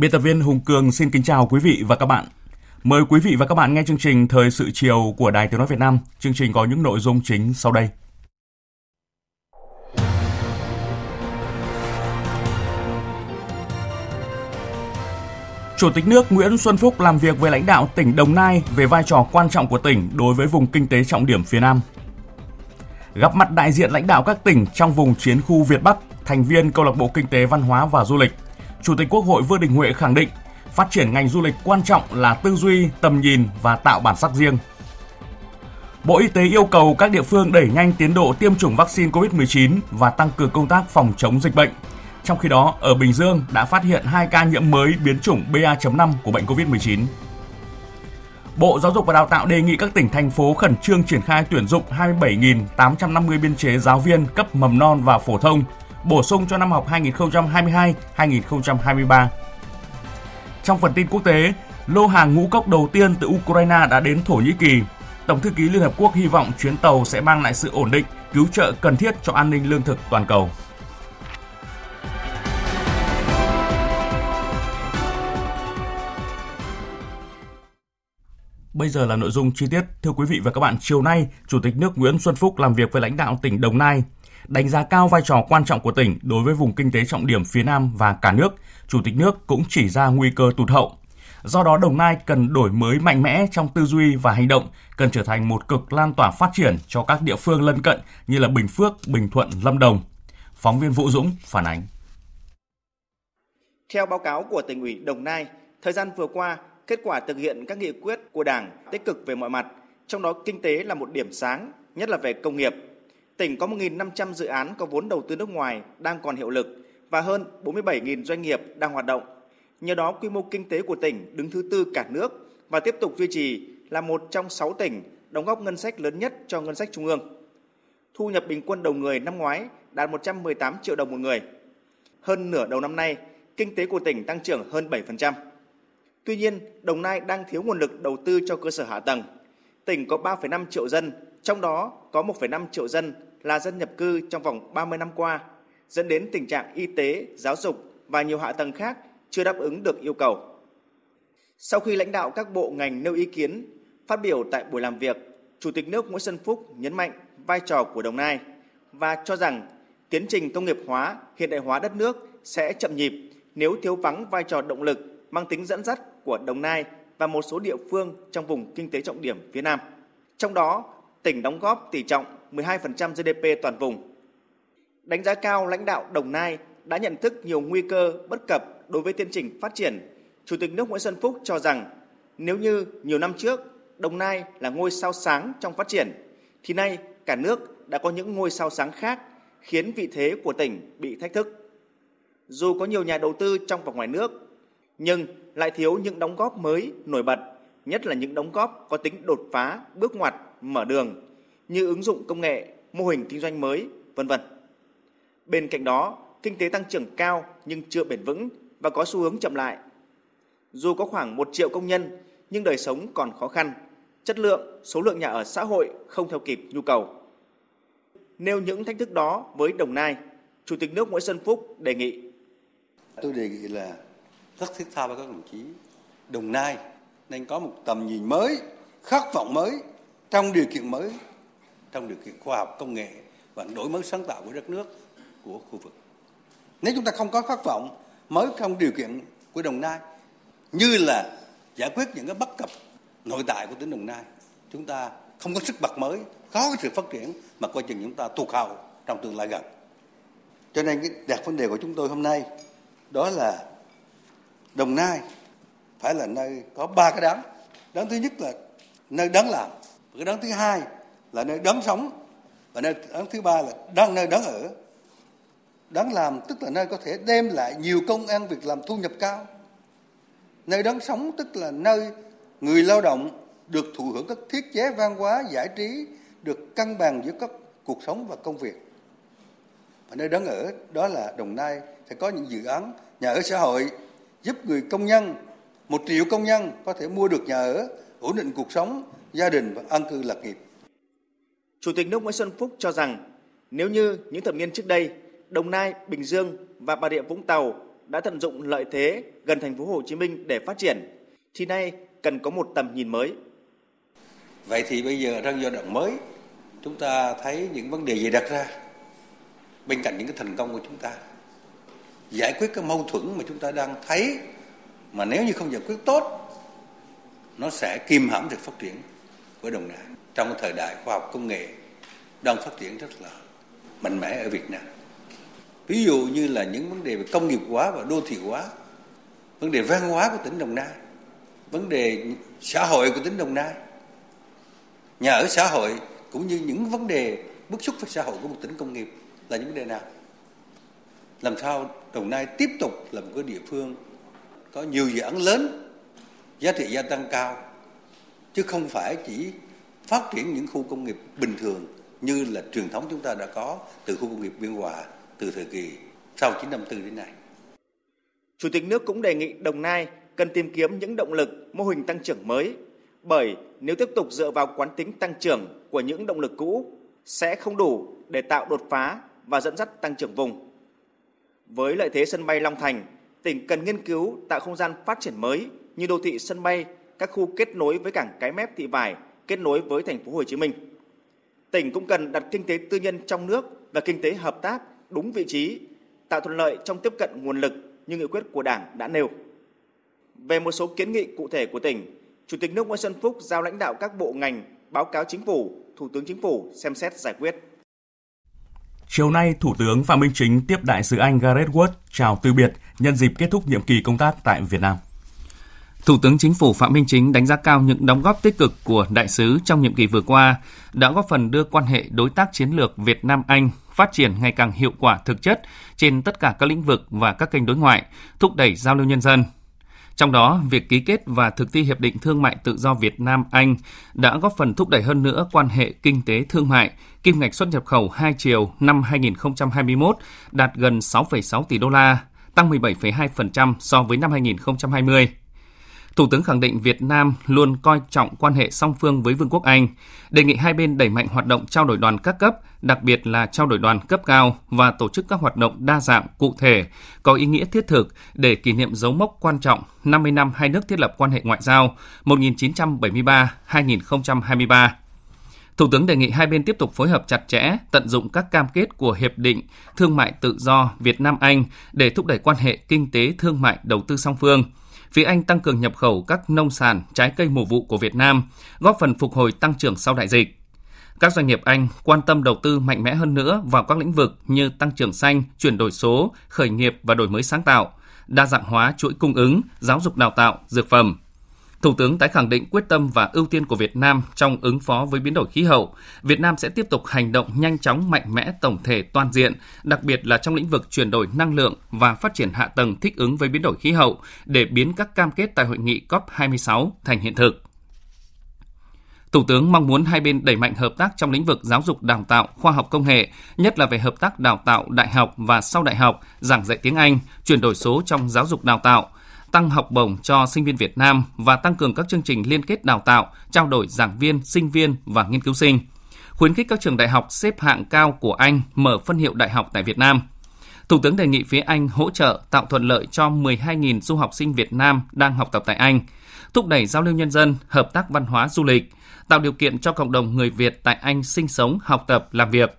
Biên tập viên Hùng Cường xin kính chào quý vị và các bạn. Mời quý vị và các bạn nghe chương trình Thời sự chiều của Đài Tiếng Nói Việt Nam. Chương trình có những nội dung chính sau đây. Chủ tịch nước Nguyễn Xuân Phúc làm việc với lãnh đạo tỉnh Đồng Nai về vai trò quan trọng của tỉnh đối với vùng kinh tế trọng điểm phía Nam. Gặp mặt đại diện lãnh đạo các tỉnh trong vùng chiến khu Việt Bắc, thành viên Câu lạc bộ Kinh tế Văn hóa và Du lịch – Chủ tịch Quốc hội Vương Đình Huệ khẳng định phát triển ngành du lịch quan trọng là tư duy, tầm nhìn và tạo bản sắc riêng. Bộ Y tế yêu cầu các địa phương đẩy nhanh tiến độ tiêm chủng vaccine COVID-19 và tăng cường công tác phòng chống dịch bệnh. Trong khi đó, ở Bình Dương đã phát hiện 2 ca nhiễm mới biến chủng BA.5 của bệnh COVID-19. Bộ Giáo dục và Đào tạo đề nghị các tỉnh thành phố khẩn trương triển khai tuyển dụng 27.850 biên chế giáo viên cấp mầm non và phổ thông bổ sung cho năm học 2022-2023. Trong phần tin quốc tế, lô hàng ngũ cốc đầu tiên từ Ukraine đã đến Thổ Nhĩ Kỳ. Tổng thư ký Liên Hợp Quốc hy vọng chuyến tàu sẽ mang lại sự ổn định, cứu trợ cần thiết cho an ninh lương thực toàn cầu. Bây giờ là nội dung chi tiết. Thưa quý vị và các bạn, chiều nay, Chủ tịch nước Nguyễn Xuân Phúc làm việc với lãnh đạo tỉnh Đồng Nai Đánh giá cao vai trò quan trọng của tỉnh đối với vùng kinh tế trọng điểm phía Nam và cả nước, Chủ tịch nước cũng chỉ ra nguy cơ tụt hậu. Do đó Đồng Nai cần đổi mới mạnh mẽ trong tư duy và hành động, cần trở thành một cực lan tỏa phát triển cho các địa phương lân cận như là Bình Phước, Bình Thuận, Lâm Đồng. Phóng viên Vũ Dũng phản ánh. Theo báo cáo của tỉnh ủy Đồng Nai, thời gian vừa qua, kết quả thực hiện các nghị quyết của Đảng tích cực về mọi mặt, trong đó kinh tế là một điểm sáng, nhất là về công nghiệp, Tỉnh có 1.500 dự án có vốn đầu tư nước ngoài đang còn hiệu lực và hơn 47.000 doanh nghiệp đang hoạt động. Nhờ đó, quy mô kinh tế của tỉnh đứng thứ tư cả nước và tiếp tục duy trì là một trong 6 tỉnh đóng góp ngân sách lớn nhất cho ngân sách trung ương. Thu nhập bình quân đầu người năm ngoái đạt 118 triệu đồng một người. Hơn nửa đầu năm nay, kinh tế của tỉnh tăng trưởng hơn 7%. Tuy nhiên, Đồng Nai đang thiếu nguồn lực đầu tư cho cơ sở hạ tầng. Tỉnh có 3,5 triệu dân, trong đó có 1,5 triệu dân là dân nhập cư trong vòng 30 năm qua, dẫn đến tình trạng y tế, giáo dục và nhiều hạ tầng khác chưa đáp ứng được yêu cầu. Sau khi lãnh đạo các bộ ngành nêu ý kiến, phát biểu tại buổi làm việc, Chủ tịch nước Nguyễn Xuân Phúc nhấn mạnh vai trò của Đồng Nai và cho rằng tiến trình công nghiệp hóa, hiện đại hóa đất nước sẽ chậm nhịp nếu thiếu vắng vai trò động lực mang tính dẫn dắt của Đồng Nai và một số địa phương trong vùng kinh tế trọng điểm phía Nam. Trong đó, tỉnh đóng góp tỷ trọng 12% GDP toàn vùng. Đánh giá cao lãnh đạo Đồng Nai đã nhận thức nhiều nguy cơ bất cập đối với tiến trình phát triển. Chủ tịch nước Nguyễn Xuân Phúc cho rằng nếu như nhiều năm trước Đồng Nai là ngôi sao sáng trong phát triển, thì nay cả nước đã có những ngôi sao sáng khác khiến vị thế của tỉnh bị thách thức. Dù có nhiều nhà đầu tư trong và ngoài nước, nhưng lại thiếu những đóng góp mới nổi bật, nhất là những đóng góp có tính đột phá, bước ngoặt, mở đường như ứng dụng công nghệ, mô hình kinh doanh mới, vân vân. Bên cạnh đó, kinh tế tăng trưởng cao nhưng chưa bền vững và có xu hướng chậm lại. Dù có khoảng 1 triệu công nhân nhưng đời sống còn khó khăn, chất lượng, số lượng nhà ở xã hội không theo kịp nhu cầu. Nêu những thách thức đó với Đồng Nai, Chủ tịch nước Nguyễn Xuân Phúc đề nghị. Tôi đề nghị là rất thiết tha với các đồng chí. Đồng Nai nên có một tầm nhìn mới, khát vọng mới trong điều kiện mới trong điều kiện khoa học, công nghệ và đổi mới sáng tạo của đất nước, của khu vực nếu chúng ta không có khát vọng mới trong điều kiện của đồng nai, như là giải quyết những cái bất cập nội tại của tỉnh đồng nai, chúng ta không có sức bật mới, khó có sự phát triển mà coi chừng chúng ta tụt hậu trong tương lai gần Cho nên cái đặt vấn đề của chúng tôi hôm nay đó là Đồng Nai phải là nơi có ba cái đáng. Đáng thứ nhất là nơi đáng làm. Cái đáng thứ hai là nơi đáng sống. Và nơi đáng thứ ba là đang nơi đáng ở. Đáng làm tức là nơi có thể đem lại nhiều công ăn việc làm thu nhập cao. Nơi đáng sống tức là nơi người lao động được thụ hưởng các thiết chế văn hóa, giải trí, được cân bằng giữa các cuộc sống và công việc. Và nơi đáng ở đó là Đồng Nai sẽ có những dự án nhà ở xã hội giúp người công nhân, một triệu công nhân có thể mua được nhà ở, ổn định cuộc sống, gia đình và an cư lạc nghiệp. Chủ tịch nước Nguyễn Xuân Phúc cho rằng nếu như những thập niên trước đây, Đồng Nai, Bình Dương và Bà Rịa Vũng Tàu đã tận dụng lợi thế gần thành phố Hồ Chí Minh để phát triển, thì nay cần có một tầm nhìn mới. Vậy thì bây giờ trong giai đoạn mới, chúng ta thấy những vấn đề gì đặt ra bên cạnh những cái thành công của chúng ta giải quyết cái mâu thuẫn mà chúng ta đang thấy mà nếu như không giải quyết tốt nó sẽ kìm hãm sự phát triển của đồng nai trong thời đại khoa học công nghệ đang phát triển rất là mạnh mẽ ở Việt Nam. Ví dụ như là những vấn đề về công nghiệp hóa và đô thị hóa, vấn đề văn hóa của tỉnh Đồng Nai, vấn đề xã hội của tỉnh Đồng Nai, nhà ở xã hội cũng như những vấn đề bức xúc về xã hội của một tỉnh công nghiệp là những vấn đề nào? Làm sao Đồng Nai tiếp tục là một cái địa phương có nhiều dự án lớn, giá trị gia tăng cao, chứ không phải chỉ phát triển những khu công nghiệp bình thường như là truyền thống chúng ta đã có từ khu công nghiệp Biên Hòa từ thời kỳ sau 954 đến nay. Chủ tịch nước cũng đề nghị Đồng Nai cần tìm kiếm những động lực, mô hình tăng trưởng mới, bởi nếu tiếp tục dựa vào quán tính tăng trưởng của những động lực cũ sẽ không đủ để tạo đột phá và dẫn dắt tăng trưởng vùng. Với lợi thế sân bay Long Thành, tỉnh cần nghiên cứu tạo không gian phát triển mới như đô thị sân bay, các khu kết nối với cảng Cái Mép Thị Vải, kết nối với thành phố Hồ Chí Minh. Tỉnh cũng cần đặt kinh tế tư nhân trong nước và kinh tế hợp tác đúng vị trí, tạo thuận lợi trong tiếp cận nguồn lực như nghị quyết của Đảng đã nêu. Về một số kiến nghị cụ thể của tỉnh, Chủ tịch nước Nguyễn Xuân Phúc giao lãnh đạo các bộ ngành báo cáo chính phủ, Thủ tướng Chính phủ xem xét giải quyết. Chiều nay, Thủ tướng Phạm Minh Chính tiếp đại sứ Anh Gareth Wood chào từ biệt nhân dịp kết thúc nhiệm kỳ công tác tại Việt Nam. Thủ tướng Chính phủ Phạm Minh Chính đánh giá cao những đóng góp tích cực của đại sứ trong nhiệm kỳ vừa qua, đã góp phần đưa quan hệ đối tác chiến lược Việt Nam Anh phát triển ngày càng hiệu quả thực chất trên tất cả các lĩnh vực và các kênh đối ngoại, thúc đẩy giao lưu nhân dân, trong đó, việc ký kết và thực thi Hiệp định Thương mại Tự do Việt Nam-Anh đã góp phần thúc đẩy hơn nữa quan hệ kinh tế thương mại, kim ngạch xuất nhập khẩu hai chiều năm 2021 đạt gần 6,6 tỷ đô la, tăng 17,2% so với năm 2020. Thủ tướng khẳng định Việt Nam luôn coi trọng quan hệ song phương với Vương quốc Anh, đề nghị hai bên đẩy mạnh hoạt động trao đổi đoàn các cấp, đặc biệt là trao đổi đoàn cấp cao và tổ chức các hoạt động đa dạng cụ thể, có ý nghĩa thiết thực để kỷ niệm dấu mốc quan trọng 50 năm hai nước thiết lập quan hệ ngoại giao 1973-2023. Thủ tướng đề nghị hai bên tiếp tục phối hợp chặt chẽ, tận dụng các cam kết của Hiệp định Thương mại Tự do Việt Nam-Anh để thúc đẩy quan hệ kinh tế thương mại đầu tư song phương – phía Anh tăng cường nhập khẩu các nông sản, trái cây mùa vụ của Việt Nam, góp phần phục hồi tăng trưởng sau đại dịch. Các doanh nghiệp Anh quan tâm đầu tư mạnh mẽ hơn nữa vào các lĩnh vực như tăng trưởng xanh, chuyển đổi số, khởi nghiệp và đổi mới sáng tạo, đa dạng hóa chuỗi cung ứng, giáo dục đào tạo, dược phẩm, Thủ tướng tái khẳng định quyết tâm và ưu tiên của Việt Nam trong ứng phó với biến đổi khí hậu. Việt Nam sẽ tiếp tục hành động nhanh chóng, mạnh mẽ, tổng thể, toàn diện, đặc biệt là trong lĩnh vực chuyển đổi năng lượng và phát triển hạ tầng thích ứng với biến đổi khí hậu để biến các cam kết tại hội nghị COP26 thành hiện thực. Thủ tướng mong muốn hai bên đẩy mạnh hợp tác trong lĩnh vực giáo dục đào tạo, khoa học công nghệ, nhất là về hợp tác đào tạo đại học và sau đại học, giảng dạy tiếng Anh, chuyển đổi số trong giáo dục đào tạo, tăng học bổng cho sinh viên Việt Nam và tăng cường các chương trình liên kết đào tạo, trao đổi giảng viên, sinh viên và nghiên cứu sinh. Khuyến khích các trường đại học xếp hạng cao của Anh mở phân hiệu đại học tại Việt Nam. Thủ tướng đề nghị phía Anh hỗ trợ tạo thuận lợi cho 12.000 du học sinh Việt Nam đang học tập tại Anh, thúc đẩy giao lưu nhân dân, hợp tác văn hóa du lịch, tạo điều kiện cho cộng đồng người Việt tại Anh sinh sống, học tập, làm việc.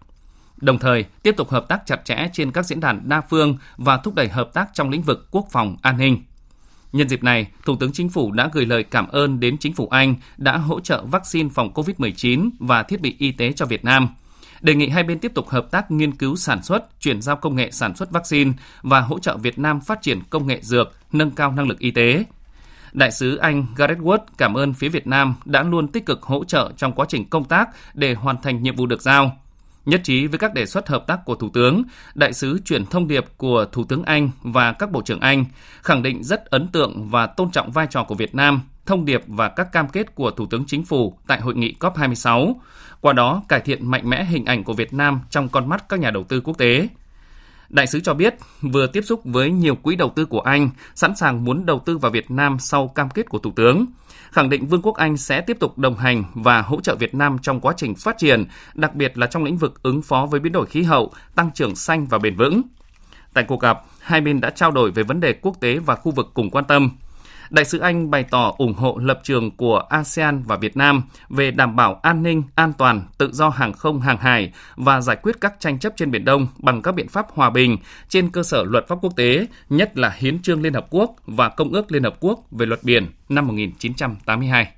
Đồng thời, tiếp tục hợp tác chặt chẽ trên các diễn đàn đa phương và thúc đẩy hợp tác trong lĩnh vực quốc phòng an ninh. Nhân dịp này, Thủ tướng Chính phủ đã gửi lời cảm ơn đến Chính phủ Anh đã hỗ trợ vaccine phòng COVID-19 và thiết bị y tế cho Việt Nam. đề nghị hai bên tiếp tục hợp tác nghiên cứu sản xuất, chuyển giao công nghệ sản xuất vaccine và hỗ trợ Việt Nam phát triển công nghệ dược, nâng cao năng lực y tế. Đại sứ Anh Gareth Wood cảm ơn phía Việt Nam đã luôn tích cực hỗ trợ trong quá trình công tác để hoàn thành nhiệm vụ được giao. Nhất trí với các đề xuất hợp tác của Thủ tướng, đại sứ chuyển thông điệp của Thủ tướng Anh và các bộ trưởng Anh, khẳng định rất ấn tượng và tôn trọng vai trò của Việt Nam, thông điệp và các cam kết của Thủ tướng Chính phủ tại hội nghị COP26, qua đó cải thiện mạnh mẽ hình ảnh của Việt Nam trong con mắt các nhà đầu tư quốc tế. Đại sứ cho biết vừa tiếp xúc với nhiều quỹ đầu tư của Anh, sẵn sàng muốn đầu tư vào Việt Nam sau cam kết của Thủ tướng khẳng định Vương quốc Anh sẽ tiếp tục đồng hành và hỗ trợ Việt Nam trong quá trình phát triển, đặc biệt là trong lĩnh vực ứng phó với biến đổi khí hậu, tăng trưởng xanh và bền vững. Tại cuộc gặp, hai bên đã trao đổi về vấn đề quốc tế và khu vực cùng quan tâm. Đại sứ Anh bày tỏ ủng hộ lập trường của ASEAN và Việt Nam về đảm bảo an ninh, an toàn, tự do hàng không hàng hải và giải quyết các tranh chấp trên Biển Đông bằng các biện pháp hòa bình trên cơ sở luật pháp quốc tế, nhất là Hiến trương Liên Hợp Quốc và Công ước Liên Hợp Quốc về luật biển năm 1982.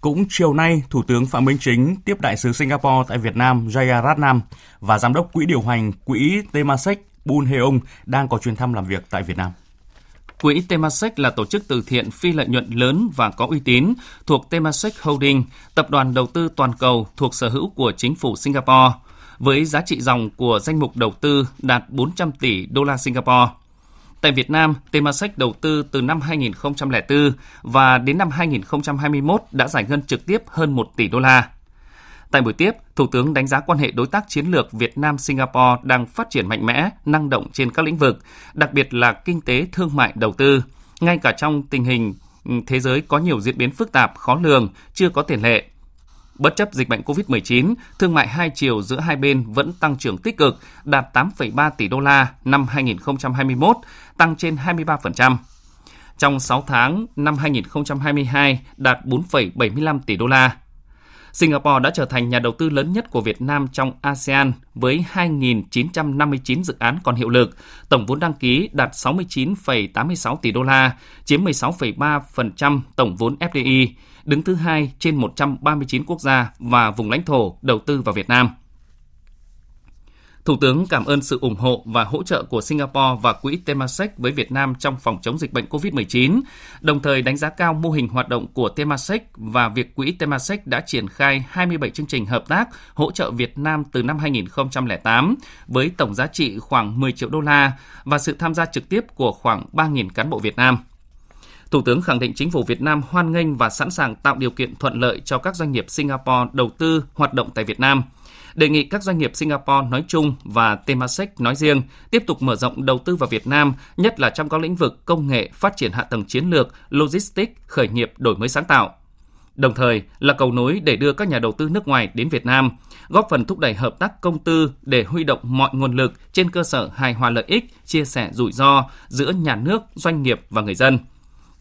Cũng chiều nay, Thủ tướng Phạm Minh Chính tiếp đại sứ Singapore tại Việt Nam Jaya Ratnam và Giám đốc Quỹ điều hành Quỹ Temasek Bun Heong đang có chuyến thăm làm việc tại Việt Nam. Quỹ Temasek là tổ chức từ thiện phi lợi nhuận lớn và có uy tín thuộc Temasek Holding, tập đoàn đầu tư toàn cầu thuộc sở hữu của chính phủ Singapore, với giá trị dòng của danh mục đầu tư đạt 400 tỷ đô la Singapore. Tại Việt Nam, Temasek đầu tư từ năm 2004 và đến năm 2021 đã giải ngân trực tiếp hơn 1 tỷ đô la. Tại buổi tiếp, Thủ tướng đánh giá quan hệ đối tác chiến lược Việt Nam Singapore đang phát triển mạnh mẽ, năng động trên các lĩnh vực, đặc biệt là kinh tế, thương mại, đầu tư, ngay cả trong tình hình ừ, thế giới có nhiều diễn biến phức tạp, khó lường, chưa có tiền lệ. Bất chấp dịch bệnh COVID-19, thương mại hai chiều giữa hai bên vẫn tăng trưởng tích cực, đạt 8,3 tỷ đô la năm 2021, tăng trên 23%. Trong 6 tháng năm 2022 đạt 4,75 tỷ đô la, Singapore đã trở thành nhà đầu tư lớn nhất của Việt Nam trong ASEAN với 2.959 dự án còn hiệu lực, tổng vốn đăng ký đạt 69,86 tỷ đô la, chiếm 16,3% tổng vốn FDI, đứng thứ hai trên 139 quốc gia và vùng lãnh thổ đầu tư vào Việt Nam. Thủ tướng cảm ơn sự ủng hộ và hỗ trợ của Singapore và quỹ Temasek với Việt Nam trong phòng chống dịch bệnh COVID-19, đồng thời đánh giá cao mô hình hoạt động của Temasek và việc quỹ Temasek đã triển khai 27 chương trình hợp tác hỗ trợ Việt Nam từ năm 2008 với tổng giá trị khoảng 10 triệu đô la và sự tham gia trực tiếp của khoảng 3.000 cán bộ Việt Nam. Thủ tướng khẳng định chính phủ Việt Nam hoan nghênh và sẵn sàng tạo điều kiện thuận lợi cho các doanh nghiệp Singapore đầu tư hoạt động tại Việt Nam – đề nghị các doanh nghiệp Singapore nói chung và Temasek nói riêng tiếp tục mở rộng đầu tư vào Việt Nam, nhất là trong các lĩnh vực công nghệ, phát triển hạ tầng chiến lược, logistics, khởi nghiệp, đổi mới sáng tạo. Đồng thời là cầu nối để đưa các nhà đầu tư nước ngoài đến Việt Nam, góp phần thúc đẩy hợp tác công tư để huy động mọi nguồn lực trên cơ sở hài hòa lợi ích, chia sẻ rủi ro giữa nhà nước, doanh nghiệp và người dân –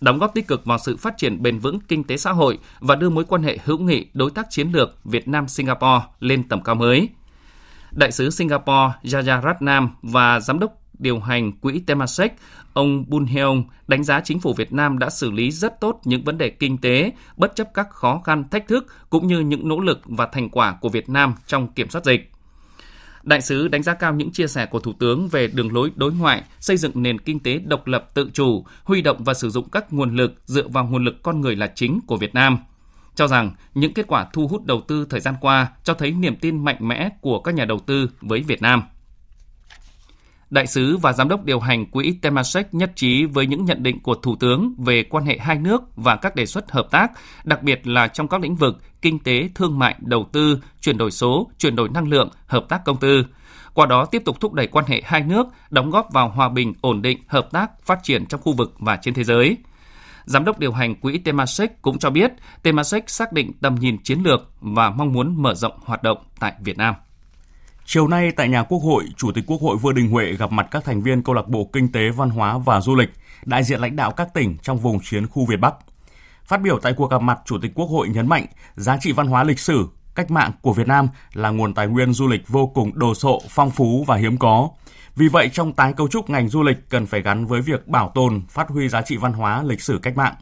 đóng góp tích cực vào sự phát triển bền vững kinh tế xã hội và đưa mối quan hệ hữu nghị đối tác chiến lược Việt Nam Singapore lên tầm cao mới. Đại sứ Singapore Jaya Ratnam và giám đốc điều hành quỹ Temasek, ông Bun Heong đánh giá chính phủ Việt Nam đã xử lý rất tốt những vấn đề kinh tế, bất chấp các khó khăn, thách thức cũng như những nỗ lực và thành quả của Việt Nam trong kiểm soát dịch. Đại sứ đánh giá cao những chia sẻ của Thủ tướng về đường lối đối ngoại, xây dựng nền kinh tế độc lập tự chủ, huy động và sử dụng các nguồn lực dựa vào nguồn lực con người là chính của Việt Nam. Cho rằng những kết quả thu hút đầu tư thời gian qua cho thấy niềm tin mạnh mẽ của các nhà đầu tư với Việt Nam. Đại sứ và giám đốc điều hành quỹ Temasek nhất trí với những nhận định của Thủ tướng về quan hệ hai nước và các đề xuất hợp tác, đặc biệt là trong các lĩnh vực kinh tế, thương mại, đầu tư, chuyển đổi số, chuyển đổi năng lượng, hợp tác công tư. Qua đó tiếp tục thúc đẩy quan hệ hai nước, đóng góp vào hòa bình, ổn định, hợp tác, phát triển trong khu vực và trên thế giới. Giám đốc điều hành quỹ Temasek cũng cho biết, Temasek xác định tầm nhìn chiến lược và mong muốn mở rộng hoạt động tại Việt Nam. Chiều nay tại nhà Quốc hội, Chủ tịch Quốc hội Vương Đình Huệ gặp mặt các thành viên câu lạc bộ kinh tế, văn hóa và du lịch, đại diện lãnh đạo các tỉnh trong vùng chiến khu Việt Bắc. Phát biểu tại cuộc gặp mặt, Chủ tịch Quốc hội nhấn mạnh giá trị văn hóa lịch sử, cách mạng của Việt Nam là nguồn tài nguyên du lịch vô cùng đồ sộ, phong phú và hiếm có. Vì vậy, trong tái cấu trúc ngành du lịch cần phải gắn với việc bảo tồn, phát huy giá trị văn hóa lịch sử cách mạng.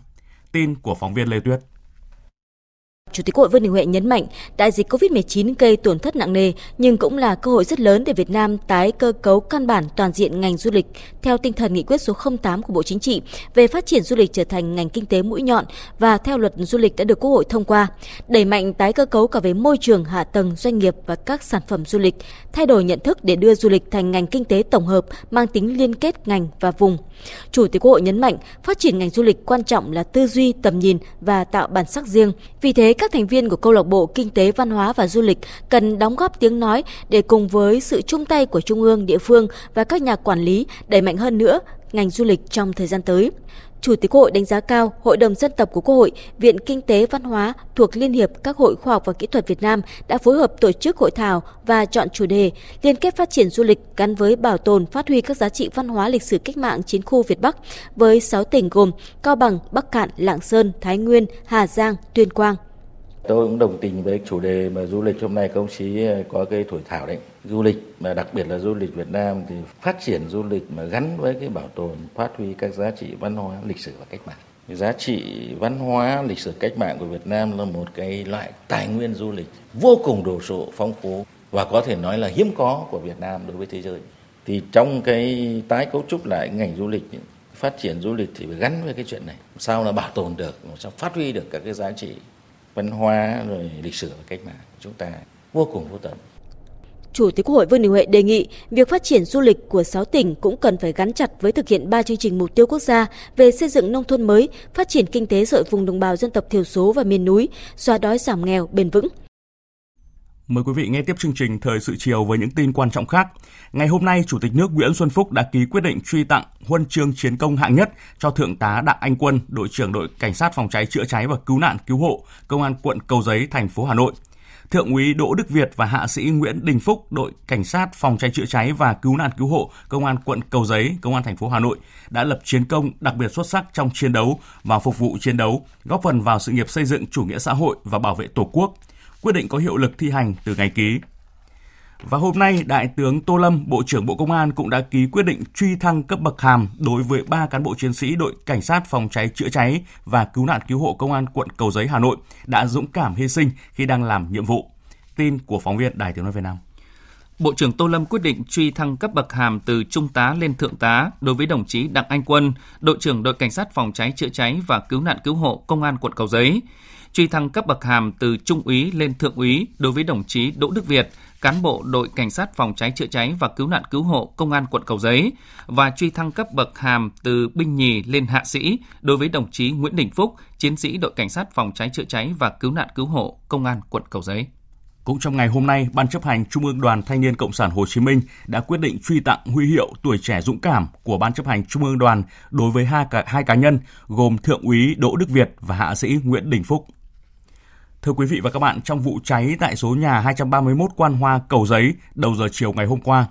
Tin của phóng viên Lê Tuyết. Chủ tịch Quốc Hội Vương Đình Huệ nhấn mạnh, đại dịch COVID-19 gây tổn thất nặng nề nhưng cũng là cơ hội rất lớn để Việt Nam tái cơ cấu căn bản toàn diện ngành du lịch theo tinh thần nghị quyết số 08 của Bộ Chính trị về phát triển du lịch trở thành ngành kinh tế mũi nhọn và theo luật du lịch đã được Quốc hội thông qua, đẩy mạnh tái cơ cấu cả về môi trường, hạ tầng, doanh nghiệp và các sản phẩm du lịch, thay đổi nhận thức để đưa du lịch thành ngành kinh tế tổng hợp mang tính liên kết ngành và vùng. Chủ tịch Quốc hội nhấn mạnh, phát triển ngành du lịch quan trọng là tư duy, tầm nhìn và tạo bản sắc riêng. Vì thế, các thành viên của câu lạc bộ Kinh tế Văn hóa và Du lịch cần đóng góp tiếng nói để cùng với sự chung tay của trung ương, địa phương và các nhà quản lý đẩy mạnh hơn nữa ngành du lịch trong thời gian tới. Chủ tịch Quốc hội đánh giá cao Hội đồng dân tộc của Quốc hội, Viện Kinh tế Văn hóa thuộc Liên hiệp các hội khoa học và kỹ thuật Việt Nam đã phối hợp tổ chức hội thảo và chọn chủ đề liên kết phát triển du lịch gắn với bảo tồn phát huy các giá trị văn hóa lịch sử cách mạng chiến khu Việt Bắc với 6 tỉnh gồm Cao Bằng, Bắc Cạn, Lạng Sơn, Thái Nguyên, Hà Giang, Tuyên Quang. Tôi cũng đồng tình với chủ đề mà du lịch hôm nay công chí ờ, có cái thổi thảo đấy. Du lịch mà đặc biệt là du lịch Việt Nam thì phát triển du lịch mà gắn với cái bảo tồn, phát huy các giá trị văn hóa, lịch sử và cách mạng. Giá trị văn hóa, lịch sử cách mạng của Việt Nam là một cái loại tài nguyên du lịch vô cùng đồ sộ, phong phú và có thể nói là hiếm có của Việt Nam đối với thế giới. Thì trong cái tái cấu trúc lại ngành du lịch phát triển du lịch thì phải gắn với cái chuyện này sao là bảo tồn được sao phát huy được các cái giá trị văn hóa rồi lịch sử và cách mạng chúng ta vô cùng vô tận. Chủ tịch Quốc hội Vương Đình Huệ đề nghị việc phát triển du lịch của 6 tỉnh cũng cần phải gắn chặt với thực hiện 3 chương trình mục tiêu quốc gia về xây dựng nông thôn mới, phát triển kinh tế dội vùng đồng bào dân tộc thiểu số và miền núi, xóa đói giảm nghèo bền vững. Mời quý vị nghe tiếp chương trình Thời sự chiều với những tin quan trọng khác. Ngày hôm nay, Chủ tịch nước Nguyễn Xuân Phúc đã ký quyết định truy tặng huân chương chiến công hạng nhất cho Thượng tá Đặng Anh Quân, đội trưởng đội Cảnh sát phòng cháy chữa cháy và cứu nạn cứu hộ, Công an quận Cầu Giấy, thành phố Hà Nội. Thượng úy Đỗ Đức Việt và hạ sĩ Nguyễn Đình Phúc, đội Cảnh sát phòng cháy chữa cháy và cứu nạn cứu hộ, Công an quận Cầu Giấy, Công an thành phố Hà Nội đã lập chiến công đặc biệt xuất sắc trong chiến đấu và phục vụ chiến đấu, góp phần vào sự nghiệp xây dựng chủ nghĩa xã hội và bảo vệ Tổ quốc – quyết định có hiệu lực thi hành từ ngày ký. Và hôm nay, Đại tướng Tô Lâm, Bộ trưởng Bộ Công an cũng đã ký quyết định truy thăng cấp bậc hàm đối với 3 cán bộ chiến sĩ đội Cảnh sát phòng cháy chữa cháy và cứu nạn cứu hộ Công an quận Cầu Giấy, Hà Nội đã dũng cảm hy sinh khi đang làm nhiệm vụ. Tin của phóng viên Đài Tiếng Nói Việt Nam. Bộ trưởng Tô Lâm quyết định truy thăng cấp bậc hàm từ trung tá lên thượng tá đối với đồng chí Đặng Anh Quân, đội trưởng đội cảnh sát phòng cháy chữa cháy và cứu nạn cứu hộ công an quận Cầu Giấy truy thăng cấp bậc hàm từ trung úy lên thượng úy đối với đồng chí Đỗ Đức Việt, cán bộ đội cảnh sát phòng cháy chữa cháy và cứu nạn cứu hộ công an quận Cầu Giấy và truy thăng cấp bậc hàm từ binh nhì lên hạ sĩ đối với đồng chí Nguyễn Đình Phúc, chiến sĩ đội cảnh sát phòng cháy chữa cháy và cứu nạn cứu hộ công an quận Cầu Giấy. Cũng trong ngày hôm nay, Ban chấp hành Trung ương Đoàn Thanh niên Cộng sản Hồ Chí Minh đã quyết định truy tặng huy hiệu tuổi trẻ dũng cảm của Ban chấp hành Trung ương Đoàn đối với hai cá, hai cá nhân gồm Thượng úy Đỗ Đức Việt và Hạ sĩ Nguyễn Đình Phúc. Thưa quý vị và các bạn, trong vụ cháy tại số nhà 231 Quan Hoa, Cầu Giấy đầu giờ chiều ngày hôm qua,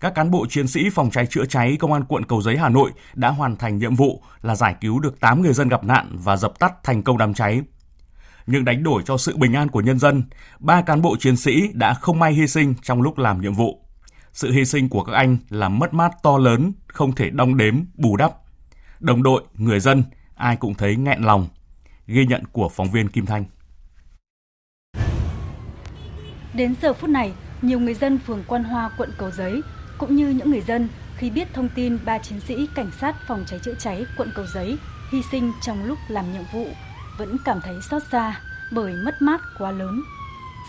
các cán bộ chiến sĩ phòng cháy chữa cháy công an quận Cầu Giấy Hà Nội đã hoàn thành nhiệm vụ là giải cứu được 8 người dân gặp nạn và dập tắt thành công đám cháy. Nhưng đánh đổi cho sự bình an của nhân dân, ba cán bộ chiến sĩ đã không may hy sinh trong lúc làm nhiệm vụ. Sự hy sinh của các anh là mất mát to lớn, không thể đong đếm, bù đắp. Đồng đội, người dân, ai cũng thấy nghẹn lòng. Ghi nhận của phóng viên Kim Thanh. Đến giờ phút này, nhiều người dân phường Quan Hoa, quận Cầu Giấy cũng như những người dân khi biết thông tin ba chiến sĩ cảnh sát phòng cháy chữa cháy quận Cầu Giấy hy sinh trong lúc làm nhiệm vụ vẫn cảm thấy xót xa bởi mất mát quá lớn.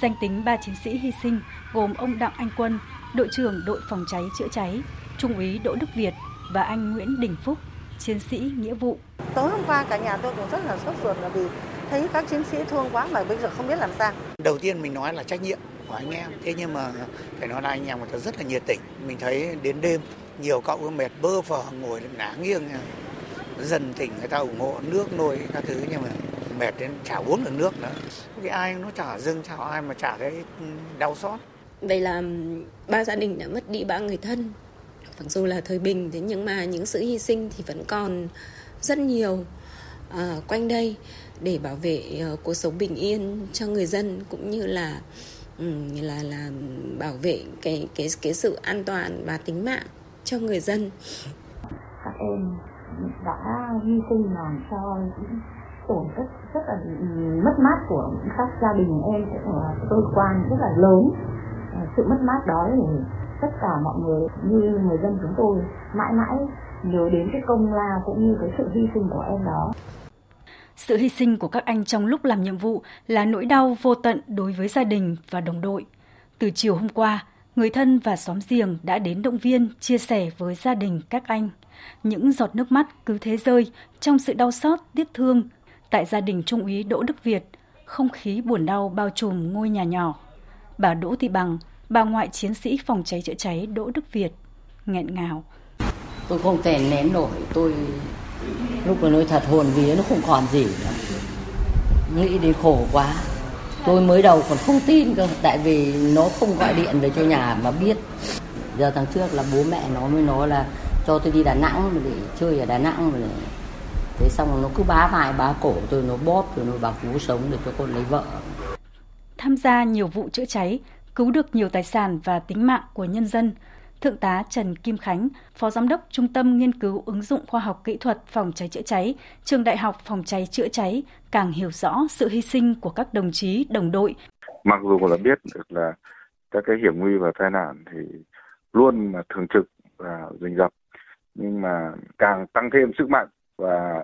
Danh tính ba chiến sĩ hy sinh gồm ông Đặng Anh Quân, đội trưởng đội phòng cháy chữa cháy, trung úy Đỗ Đức Việt và anh Nguyễn Đình Phúc, chiến sĩ nghĩa vụ. Tối hôm qua cả nhà tôi cũng rất là sốt ruột là vì thấy các chiến sĩ thương quá mà bây giờ không biết làm sao. Đầu tiên mình nói là trách nhiệm của anh em, thế nhưng mà phải nói là anh em người ta rất là nhiệt tình. Mình thấy đến đêm nhiều cậu mệt bơ phờ ngồi ngả nghiêng dần tỉnh người ta ủng hộ nước nồi các thứ nhưng mà mệt đến chả uống được nước nữa cái ai nó chả dưng chả ai mà chả thấy đau xót đây là ba gia đình đã mất đi ba người thân mặc dù là thời bình thế nhưng mà những sự hy sinh thì vẫn còn rất nhiều à, quanh đây để bảo vệ uh, cuộc sống bình yên cho người dân cũng như là um, là là bảo vệ cái cái cái sự an toàn và tính mạng cho người dân các em đã hy sinh làm cho tổn thất rất là mất mát của các gia đình em cũng là cơ quan rất là lớn ờ, sự mất mát đó thì tất cả mọi người như người dân chúng tôi mãi mãi nhớ đến cái công lao cũng như cái sự hy sinh của em đó. Sự hy sinh của các anh trong lúc làm nhiệm vụ là nỗi đau vô tận đối với gia đình và đồng đội. Từ chiều hôm qua, người thân và xóm giềng đã đến động viên, chia sẻ với gia đình các anh. Những giọt nước mắt cứ thế rơi trong sự đau xót, tiếc thương tại gia đình Trung úy Đỗ Đức Việt, không khí buồn đau bao trùm ngôi nhà nhỏ. Bà Đỗ Thị Bằng, bà ngoại chiến sĩ phòng cháy chữa cháy Đỗ Đức Việt, nghẹn ngào. Tôi không thể nén nổi, tôi lúc mà nói thật hồn vía nó không còn gì nữa. Nghĩ đến khổ quá. Tôi mới đầu còn không tin cơ, tại vì nó không gọi điện về cho nhà mà biết. Giờ tháng trước là bố mẹ nó mới nói là cho tôi đi Đà Nẵng để chơi ở Đà Nẵng để thế xong nó cứ bá vai bá cổ tôi nó bóp rồi nó bảo cứu sống để cho con lấy vợ tham gia nhiều vụ chữa cháy cứu được nhiều tài sản và tính mạng của nhân dân Thượng tá Trần Kim Khánh, Phó Giám đốc Trung tâm Nghiên cứu ứng dụng khoa học kỹ thuật phòng cháy chữa cháy, Trường Đại học Phòng cháy chữa cháy càng hiểu rõ sự hy sinh của các đồng chí, đồng đội. Mặc dù là biết được là các cái hiểm nguy và tai nạn thì luôn mà thường trực và rình rập nhưng mà càng tăng thêm sức mạnh và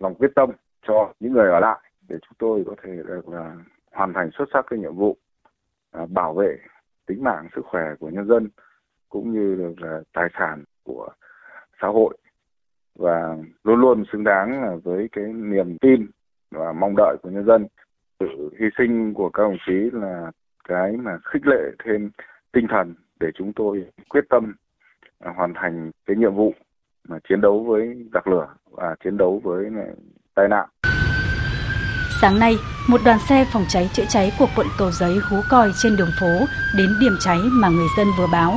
lòng quyết tâm cho những người ở lại để chúng tôi có thể được là hoàn thành xuất sắc cái nhiệm vụ à, bảo vệ tính mạng sức khỏe của nhân dân cũng như được là tài sản của xã hội và luôn luôn xứng đáng với cái niềm tin và mong đợi của nhân dân sự hy sinh của các đồng chí là cái mà khích lệ thêm tinh thần để chúng tôi quyết tâm à, hoàn thành cái nhiệm vụ mà chiến đấu với giặc lửa và chiến đấu với tai nạn. Sáng nay, một đoàn xe phòng cháy chữa cháy của quận Cầu Giấy hú còi trên đường phố đến điểm cháy mà người dân vừa báo.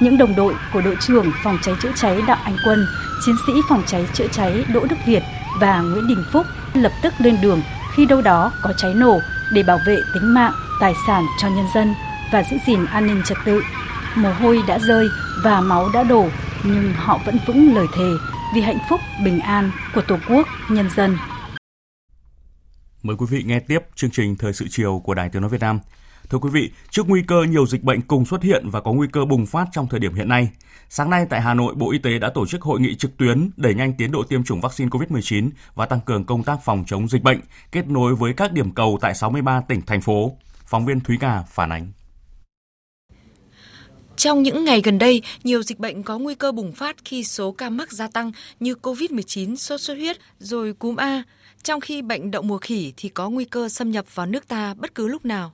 Những đồng đội của đội trưởng phòng cháy chữa cháy Đặng Anh Quân, chiến sĩ phòng cháy chữa cháy Đỗ Đức Việt và Nguyễn Đình Phúc lập tức lên đường khi đâu đó có cháy nổ để bảo vệ tính mạng, tài sản cho nhân dân và giữ gìn an ninh trật tự. Mồ hôi đã rơi và máu đã đổ, nhưng họ vẫn vững lời thề vì hạnh phúc bình an của Tổ quốc, nhân dân. Mời quý vị nghe tiếp chương trình Thời sự chiều của Đài Tiếng Nói Việt Nam. Thưa quý vị, trước nguy cơ nhiều dịch bệnh cùng xuất hiện và có nguy cơ bùng phát trong thời điểm hiện nay, sáng nay tại Hà Nội, Bộ Y tế đã tổ chức hội nghị trực tuyến đẩy nhanh tiến độ tiêm chủng vaccine COVID-19 và tăng cường công tác phòng chống dịch bệnh, kết nối với các điểm cầu tại 63 tỉnh, thành phố. Phóng viên Thúy nga phản ánh. Trong những ngày gần đây, nhiều dịch bệnh có nguy cơ bùng phát khi số ca mắc gia tăng như COVID-19, sốt xuất huyết, rồi cúm A, trong khi bệnh đậu mùa khỉ thì có nguy cơ xâm nhập vào nước ta bất cứ lúc nào.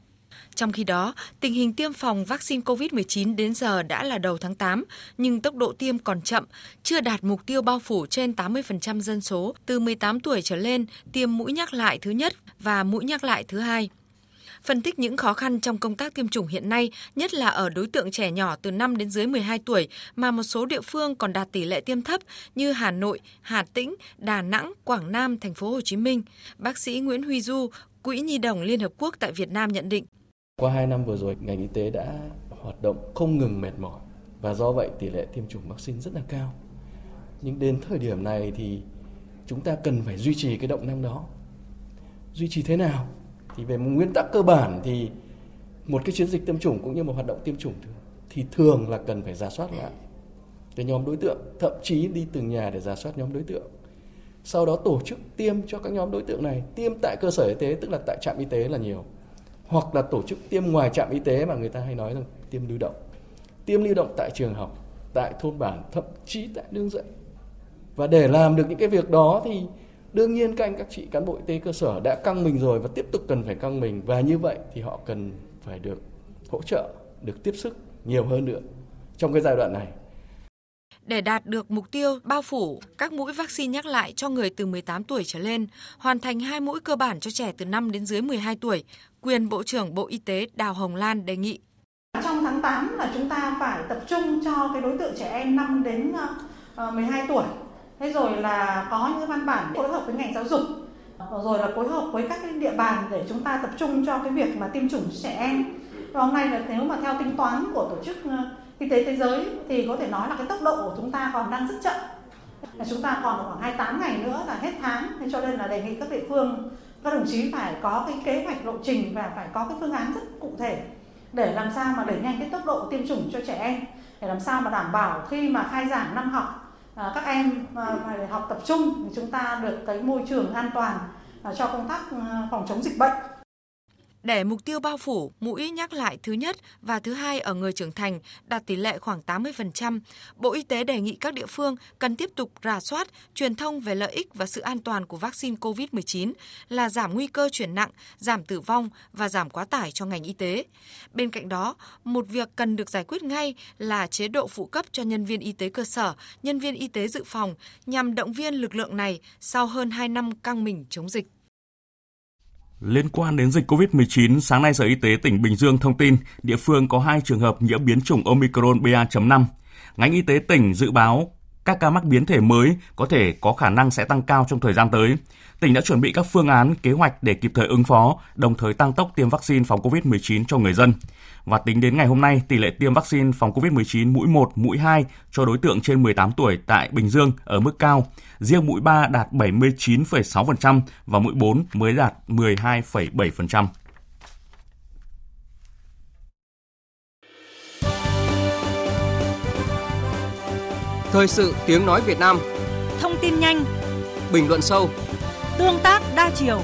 Trong khi đó, tình hình tiêm phòng vaccine COVID-19 đến giờ đã là đầu tháng 8, nhưng tốc độ tiêm còn chậm, chưa đạt mục tiêu bao phủ trên 80% dân số từ 18 tuổi trở lên tiêm mũi nhắc lại thứ nhất và mũi nhắc lại thứ hai phân tích những khó khăn trong công tác tiêm chủng hiện nay, nhất là ở đối tượng trẻ nhỏ từ 5 đến dưới 12 tuổi mà một số địa phương còn đạt tỷ lệ tiêm thấp như Hà Nội, Hà Tĩnh, Đà Nẵng, Quảng Nam, thành phố Hồ Chí Minh. Bác sĩ Nguyễn Huy Du, Quỹ Nhi đồng Liên Hợp Quốc tại Việt Nam nhận định. Qua 2 năm vừa rồi, ngành y tế đã hoạt động không ngừng mệt mỏi và do vậy tỷ lệ tiêm chủng vaccine rất là cao. Nhưng đến thời điểm này thì chúng ta cần phải duy trì cái động năng đó. Duy trì thế nào? thì về nguyên tắc cơ bản thì một cái chiến dịch tiêm chủng cũng như một hoạt động tiêm chủng thì thường là cần phải giả soát lại cái nhóm đối tượng thậm chí đi từng nhà để giả soát nhóm đối tượng sau đó tổ chức tiêm cho các nhóm đối tượng này tiêm tại cơ sở y tế tức là tại trạm y tế là nhiều hoặc là tổ chức tiêm ngoài trạm y tế mà người ta hay nói rằng tiêm lưu động. Tiêm lưu động tại trường học tại thôn bản thậm chí tại nương dạy và để làm được những cái việc đó thì đương nhiên các anh các chị cán bộ y tế cơ sở đã căng mình rồi và tiếp tục cần phải căng mình. Và như vậy thì họ cần phải được hỗ trợ được tiếp sức nhiều hơn nữa trong cái giai đoạn này. Để đạt được mục tiêu bao phủ các mũi vaccine nhắc lại cho người từ 18 tuổi trở lên, hoàn thành hai mũi cơ bản cho trẻ từ 5 đến dưới 12 tuổi, quyền Bộ trưởng Bộ Y tế Đào Hồng Lan đề nghị. Trong tháng 8 là chúng ta phải tập trung cho cái đối tượng trẻ em 5 đến ờ, ờ, 12 tuổi. Thế rồi là có những văn bản phối hợp với ngành giáo dục. Ờ, rồi là phối hợp với các cái địa bàn để chúng ta tập trung cho cái việc mà tiêm chủng trẻ em. Và hôm nay là nếu mà theo tính toán của tổ chức y tế thế giới thì có thể nói là cái tốc độ của chúng ta còn đang rất chậm. Chúng ta còn khoảng 28 ngày nữa là hết tháng, thế cho nên là đề nghị các địa phương, các đồng chí phải có cái kế hoạch lộ trình và phải có cái phương án rất cụ thể để làm sao mà đẩy nhanh cái tốc độ tiêm chủng cho trẻ em để làm sao mà đảm bảo khi mà khai giảng năm học à, các em à, phải học tập trung thì chúng ta được cái môi trường an toàn à, cho công tác à, phòng chống dịch bệnh để mục tiêu bao phủ mũi nhắc lại thứ nhất và thứ hai ở người trưởng thành đạt tỷ lệ khoảng 80%, Bộ Y tế đề nghị các địa phương cần tiếp tục rà soát, truyền thông về lợi ích và sự an toàn của vaccine COVID-19 là giảm nguy cơ chuyển nặng, giảm tử vong và giảm quá tải cho ngành y tế. Bên cạnh đó, một việc cần được giải quyết ngay là chế độ phụ cấp cho nhân viên y tế cơ sở, nhân viên y tế dự phòng nhằm động viên lực lượng này sau hơn 2 năm căng mình chống dịch. Liên quan đến dịch COVID-19, sáng nay Sở Y tế tỉnh Bình Dương thông tin địa phương có hai trường hợp nhiễm biến chủng Omicron BA.5. Ngành y tế tỉnh dự báo các ca mắc biến thể mới có thể có khả năng sẽ tăng cao trong thời gian tới. Tỉnh đã chuẩn bị các phương án, kế hoạch để kịp thời ứng phó, đồng thời tăng tốc tiêm vaccine phòng COVID-19 cho người dân. Và tính đến ngày hôm nay, tỷ lệ tiêm vaccine phòng COVID-19 mũi 1, mũi 2 cho đối tượng trên 18 tuổi tại Bình Dương ở mức cao. Riêng mũi 3 đạt 79,6% và mũi 4 mới đạt 12,7%. Thời sự tiếng nói Việt Nam Thông tin nhanh Bình luận sâu Tương tác đa chiều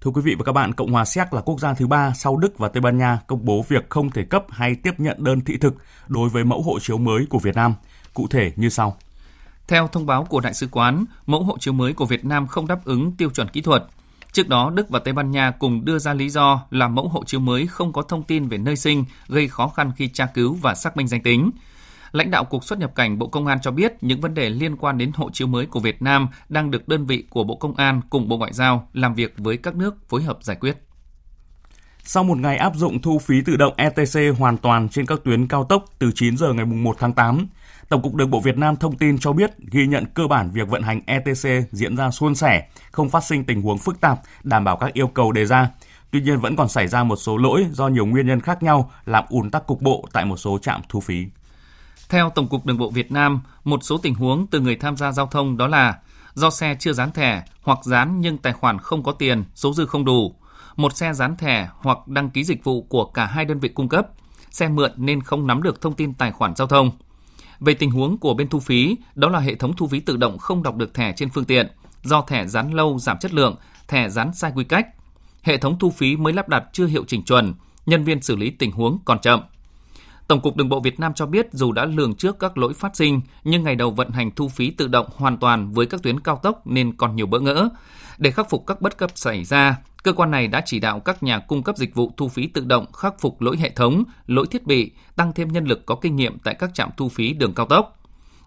Thưa quý vị và các bạn, Cộng hòa Séc là quốc gia thứ ba sau Đức và Tây Ban Nha công bố việc không thể cấp hay tiếp nhận đơn thị thực đối với mẫu hộ chiếu mới của Việt Nam. Cụ thể như sau. Theo thông báo của Đại sứ quán, mẫu hộ chiếu mới của Việt Nam không đáp ứng tiêu chuẩn kỹ thuật. Trước đó, Đức và Tây Ban Nha cùng đưa ra lý do là mẫu hộ chiếu mới không có thông tin về nơi sinh, gây khó khăn khi tra cứu và xác minh danh tính. Lãnh đạo Cục xuất nhập cảnh Bộ Công an cho biết những vấn đề liên quan đến hộ chiếu mới của Việt Nam đang được đơn vị của Bộ Công an cùng Bộ Ngoại giao làm việc với các nước phối hợp giải quyết. Sau một ngày áp dụng thu phí tự động ETC hoàn toàn trên các tuyến cao tốc từ 9 giờ ngày 1 tháng 8, Tổng cục Đường bộ Việt Nam thông tin cho biết ghi nhận cơ bản việc vận hành ETC diễn ra suôn sẻ, không phát sinh tình huống phức tạp, đảm bảo các yêu cầu đề ra. Tuy nhiên vẫn còn xảy ra một số lỗi do nhiều nguyên nhân khác nhau làm ùn tắc cục bộ tại một số trạm thu phí. Theo Tổng cục Đường bộ Việt Nam, một số tình huống từ người tham gia giao thông đó là do xe chưa dán thẻ hoặc dán nhưng tài khoản không có tiền, số dư không đủ, một xe dán thẻ hoặc đăng ký dịch vụ của cả hai đơn vị cung cấp, xe mượn nên không nắm được thông tin tài khoản giao thông. Về tình huống của bên thu phí, đó là hệ thống thu phí tự động không đọc được thẻ trên phương tiện, do thẻ dán lâu giảm chất lượng, thẻ dán sai quy cách. Hệ thống thu phí mới lắp đặt chưa hiệu chỉnh chuẩn, nhân viên xử lý tình huống còn chậm. Tổng cục Đường bộ Việt Nam cho biết dù đã lường trước các lỗi phát sinh, nhưng ngày đầu vận hành thu phí tự động hoàn toàn với các tuyến cao tốc nên còn nhiều bỡ ngỡ. Để khắc phục các bất cập xảy ra, cơ quan này đã chỉ đạo các nhà cung cấp dịch vụ thu phí tự động khắc phục lỗi hệ thống, lỗi thiết bị, tăng thêm nhân lực có kinh nghiệm tại các trạm thu phí đường cao tốc.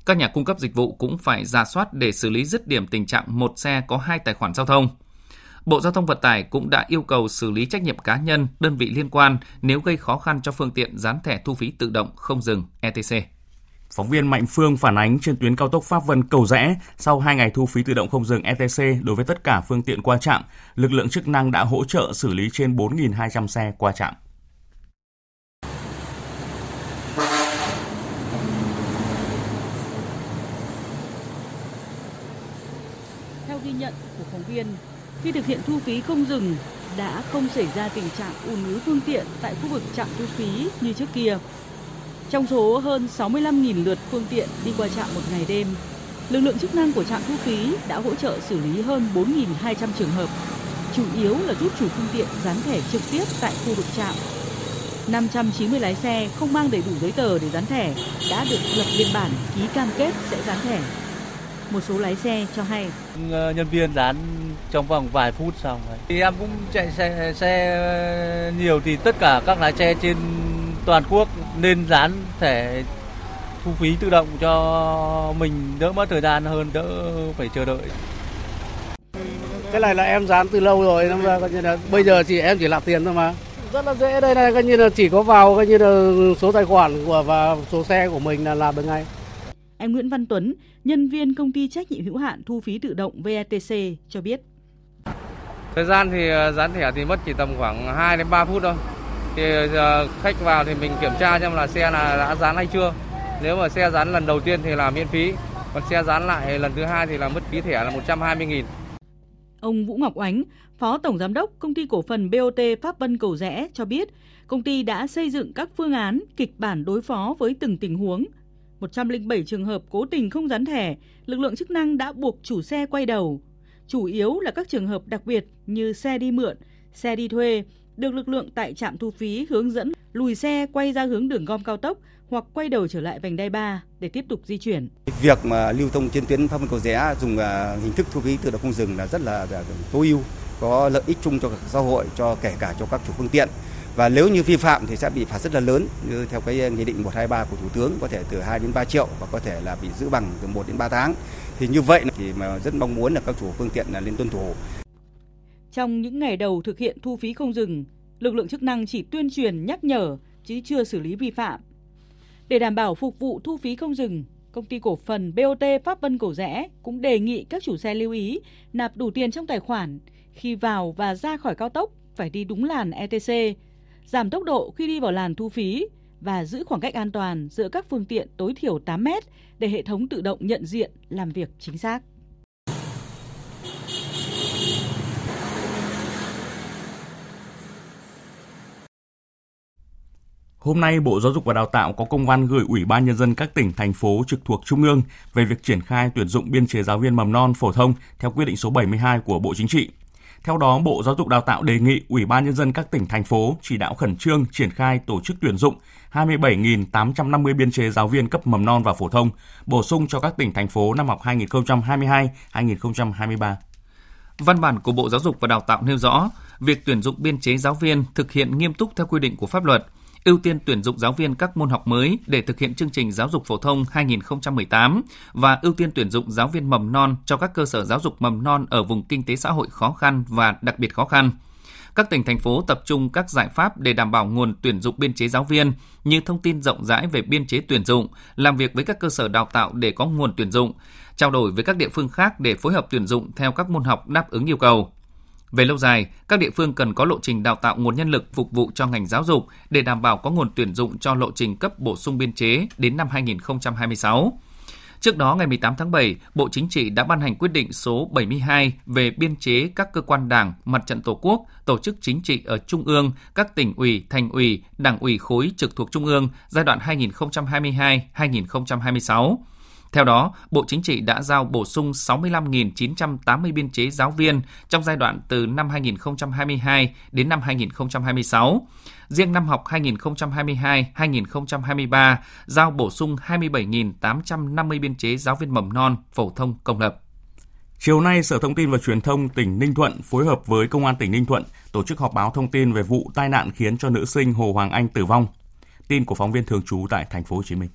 Các nhà cung cấp dịch vụ cũng phải ra soát để xử lý dứt điểm tình trạng một xe có hai tài khoản giao thông. Bộ Giao thông Vận tải cũng đã yêu cầu xử lý trách nhiệm cá nhân, đơn vị liên quan nếu gây khó khăn cho phương tiện dán thẻ thu phí tự động không dừng ETC. Phóng viên Mạnh Phương phản ánh trên tuyến cao tốc Pháp Vân Cầu Rẽ, sau 2 ngày thu phí tự động không dừng ETC đối với tất cả phương tiện qua trạm, lực lượng chức năng đã hỗ trợ xử lý trên 4.200 xe qua trạm. Theo ghi nhận của phóng viên, khi thực hiện thu phí không dừng đã không xảy ra tình trạng ùn ứ phương tiện tại khu vực trạm thu phí như trước kia. Trong số hơn 65.000 lượt phương tiện đi qua trạm một ngày đêm, lực lượng chức năng của trạm thu phí đã hỗ trợ xử lý hơn 4.200 trường hợp, chủ yếu là giúp chủ phương tiện dán thẻ trực tiếp tại khu vực trạm. 590 lái xe không mang đầy đủ giấy tờ để dán thẻ đã được lập biên bản ký cam kết sẽ dán thẻ. Một số lái xe cho hay ờ, nhân viên dán trong vòng vài phút xong. Thì em cũng chạy xe, xe nhiều thì tất cả các lái xe trên toàn quốc nên dán thẻ thu phí tự động cho mình đỡ mất thời gian hơn, đỡ phải chờ đợi. Cái này là em dán từ lâu rồi, coi như là bây giờ chỉ em chỉ nạp tiền thôi mà. Rất là dễ đây này, coi như là chỉ có vào coi như là số tài khoản của và số xe của mình là làm được ngay. Anh Nguyễn Văn Tuấn, nhân viên công ty trách nhiệm hữu hạn thu phí tự động VETC cho biết. Thời gian thì dán thẻ thì mất chỉ tầm khoảng 2 đến 3 phút thôi thì ờ, khách vào thì mình kiểm tra xem là xe là đã dán hay chưa. Nếu mà xe dán lần đầu tiên thì là miễn phí, còn xe dán lại lần thứ hai thì là mất phí thẻ là 120 nghìn. Ông Vũ Ngọc Ánh, Phó Tổng Giám đốc Công ty Cổ phần BOT Pháp Vân Cầu Rẽ cho biết, công ty đã xây dựng các phương án, kịch bản đối phó với từng tình huống. 107 trường hợp cố tình không dán thẻ, lực lượng chức năng đã buộc chủ xe quay đầu. Chủ yếu là các trường hợp đặc biệt như xe đi mượn, xe đi thuê, được lực lượng tại trạm thu phí hướng dẫn lùi xe quay ra hướng đường gom cao tốc hoặc quay đầu trở lại vành đai 3 để tiếp tục di chuyển. Việc mà lưu thông trên tuyến Pháp Vân Cầu Rẽ dùng à, hình thức thu phí tự động không dừng là rất là à, tối ưu, có lợi ích chung cho xã hội, cho kể cả cho các chủ phương tiện. Và nếu như vi phạm thì sẽ bị phạt rất là lớn như theo cái nghị định 123 của Thủ tướng có thể từ 2 đến 3 triệu và có thể là bị giữ bằng từ 1 đến 3 tháng. Thì như vậy thì mà rất mong muốn là các chủ phương tiện là lên tuân thủ. Trong những ngày đầu thực hiện thu phí không dừng, lực lượng chức năng chỉ tuyên truyền nhắc nhở chứ chưa xử lý vi phạm. Để đảm bảo phục vụ thu phí không dừng, công ty cổ phần BOT Pháp Vân Cổ Rẽ cũng đề nghị các chủ xe lưu ý nạp đủ tiền trong tài khoản khi vào và ra khỏi cao tốc phải đi đúng làn ETC, giảm tốc độ khi đi vào làn thu phí và giữ khoảng cách an toàn giữa các phương tiện tối thiểu 8 mét để hệ thống tự động nhận diện làm việc chính xác. Hôm nay, Bộ Giáo dục và Đào tạo có công văn gửi Ủy ban Nhân dân các tỉnh, thành phố trực thuộc Trung ương về việc triển khai tuyển dụng biên chế giáo viên mầm non phổ thông theo quyết định số 72 của Bộ Chính trị. Theo đó, Bộ Giáo dục Đào tạo đề nghị Ủy ban Nhân dân các tỉnh, thành phố chỉ đạo khẩn trương triển khai tổ chức tuyển dụng 27.850 biên chế giáo viên cấp mầm non và phổ thông, bổ sung cho các tỉnh, thành phố năm học 2022-2023. Văn bản của Bộ Giáo dục và Đào tạo nêu rõ, việc tuyển dụng biên chế giáo viên thực hiện nghiêm túc theo quy định của pháp luật – ưu tiên tuyển dụng giáo viên các môn học mới để thực hiện chương trình giáo dục phổ thông 2018 và ưu tiên tuyển dụng giáo viên mầm non cho các cơ sở giáo dục mầm non ở vùng kinh tế xã hội khó khăn và đặc biệt khó khăn. Các tỉnh thành phố tập trung các giải pháp để đảm bảo nguồn tuyển dụng biên chế giáo viên như thông tin rộng rãi về biên chế tuyển dụng, làm việc với các cơ sở đào tạo để có nguồn tuyển dụng, trao đổi với các địa phương khác để phối hợp tuyển dụng theo các môn học đáp ứng yêu cầu. Về lâu dài, các địa phương cần có lộ trình đào tạo nguồn nhân lực phục vụ cho ngành giáo dục để đảm bảo có nguồn tuyển dụng cho lộ trình cấp bổ sung biên chế đến năm 2026. Trước đó, ngày 18 tháng 7, Bộ Chính trị đã ban hành quyết định số 72 về biên chế các cơ quan đảng, mặt trận Tổ quốc, tổ chức chính trị ở Trung ương, các tỉnh ủy, thành ủy, đảng ủy khối trực thuộc Trung ương giai đoạn 2022-2026. Theo đó, Bộ Chính trị đã giao bổ sung 65.980 biên chế giáo viên trong giai đoạn từ năm 2022 đến năm 2026. Riêng năm học 2022-2023 giao bổ sung 27.850 biên chế giáo viên mầm non phổ thông công lập. Chiều nay, Sở Thông tin và Truyền thông tỉnh Ninh Thuận phối hợp với Công an tỉnh Ninh Thuận tổ chức họp báo thông tin về vụ tai nạn khiến cho nữ sinh Hồ Hoàng Anh tử vong. Tin của phóng viên thường trú tại thành phố Hồ Chí Minh.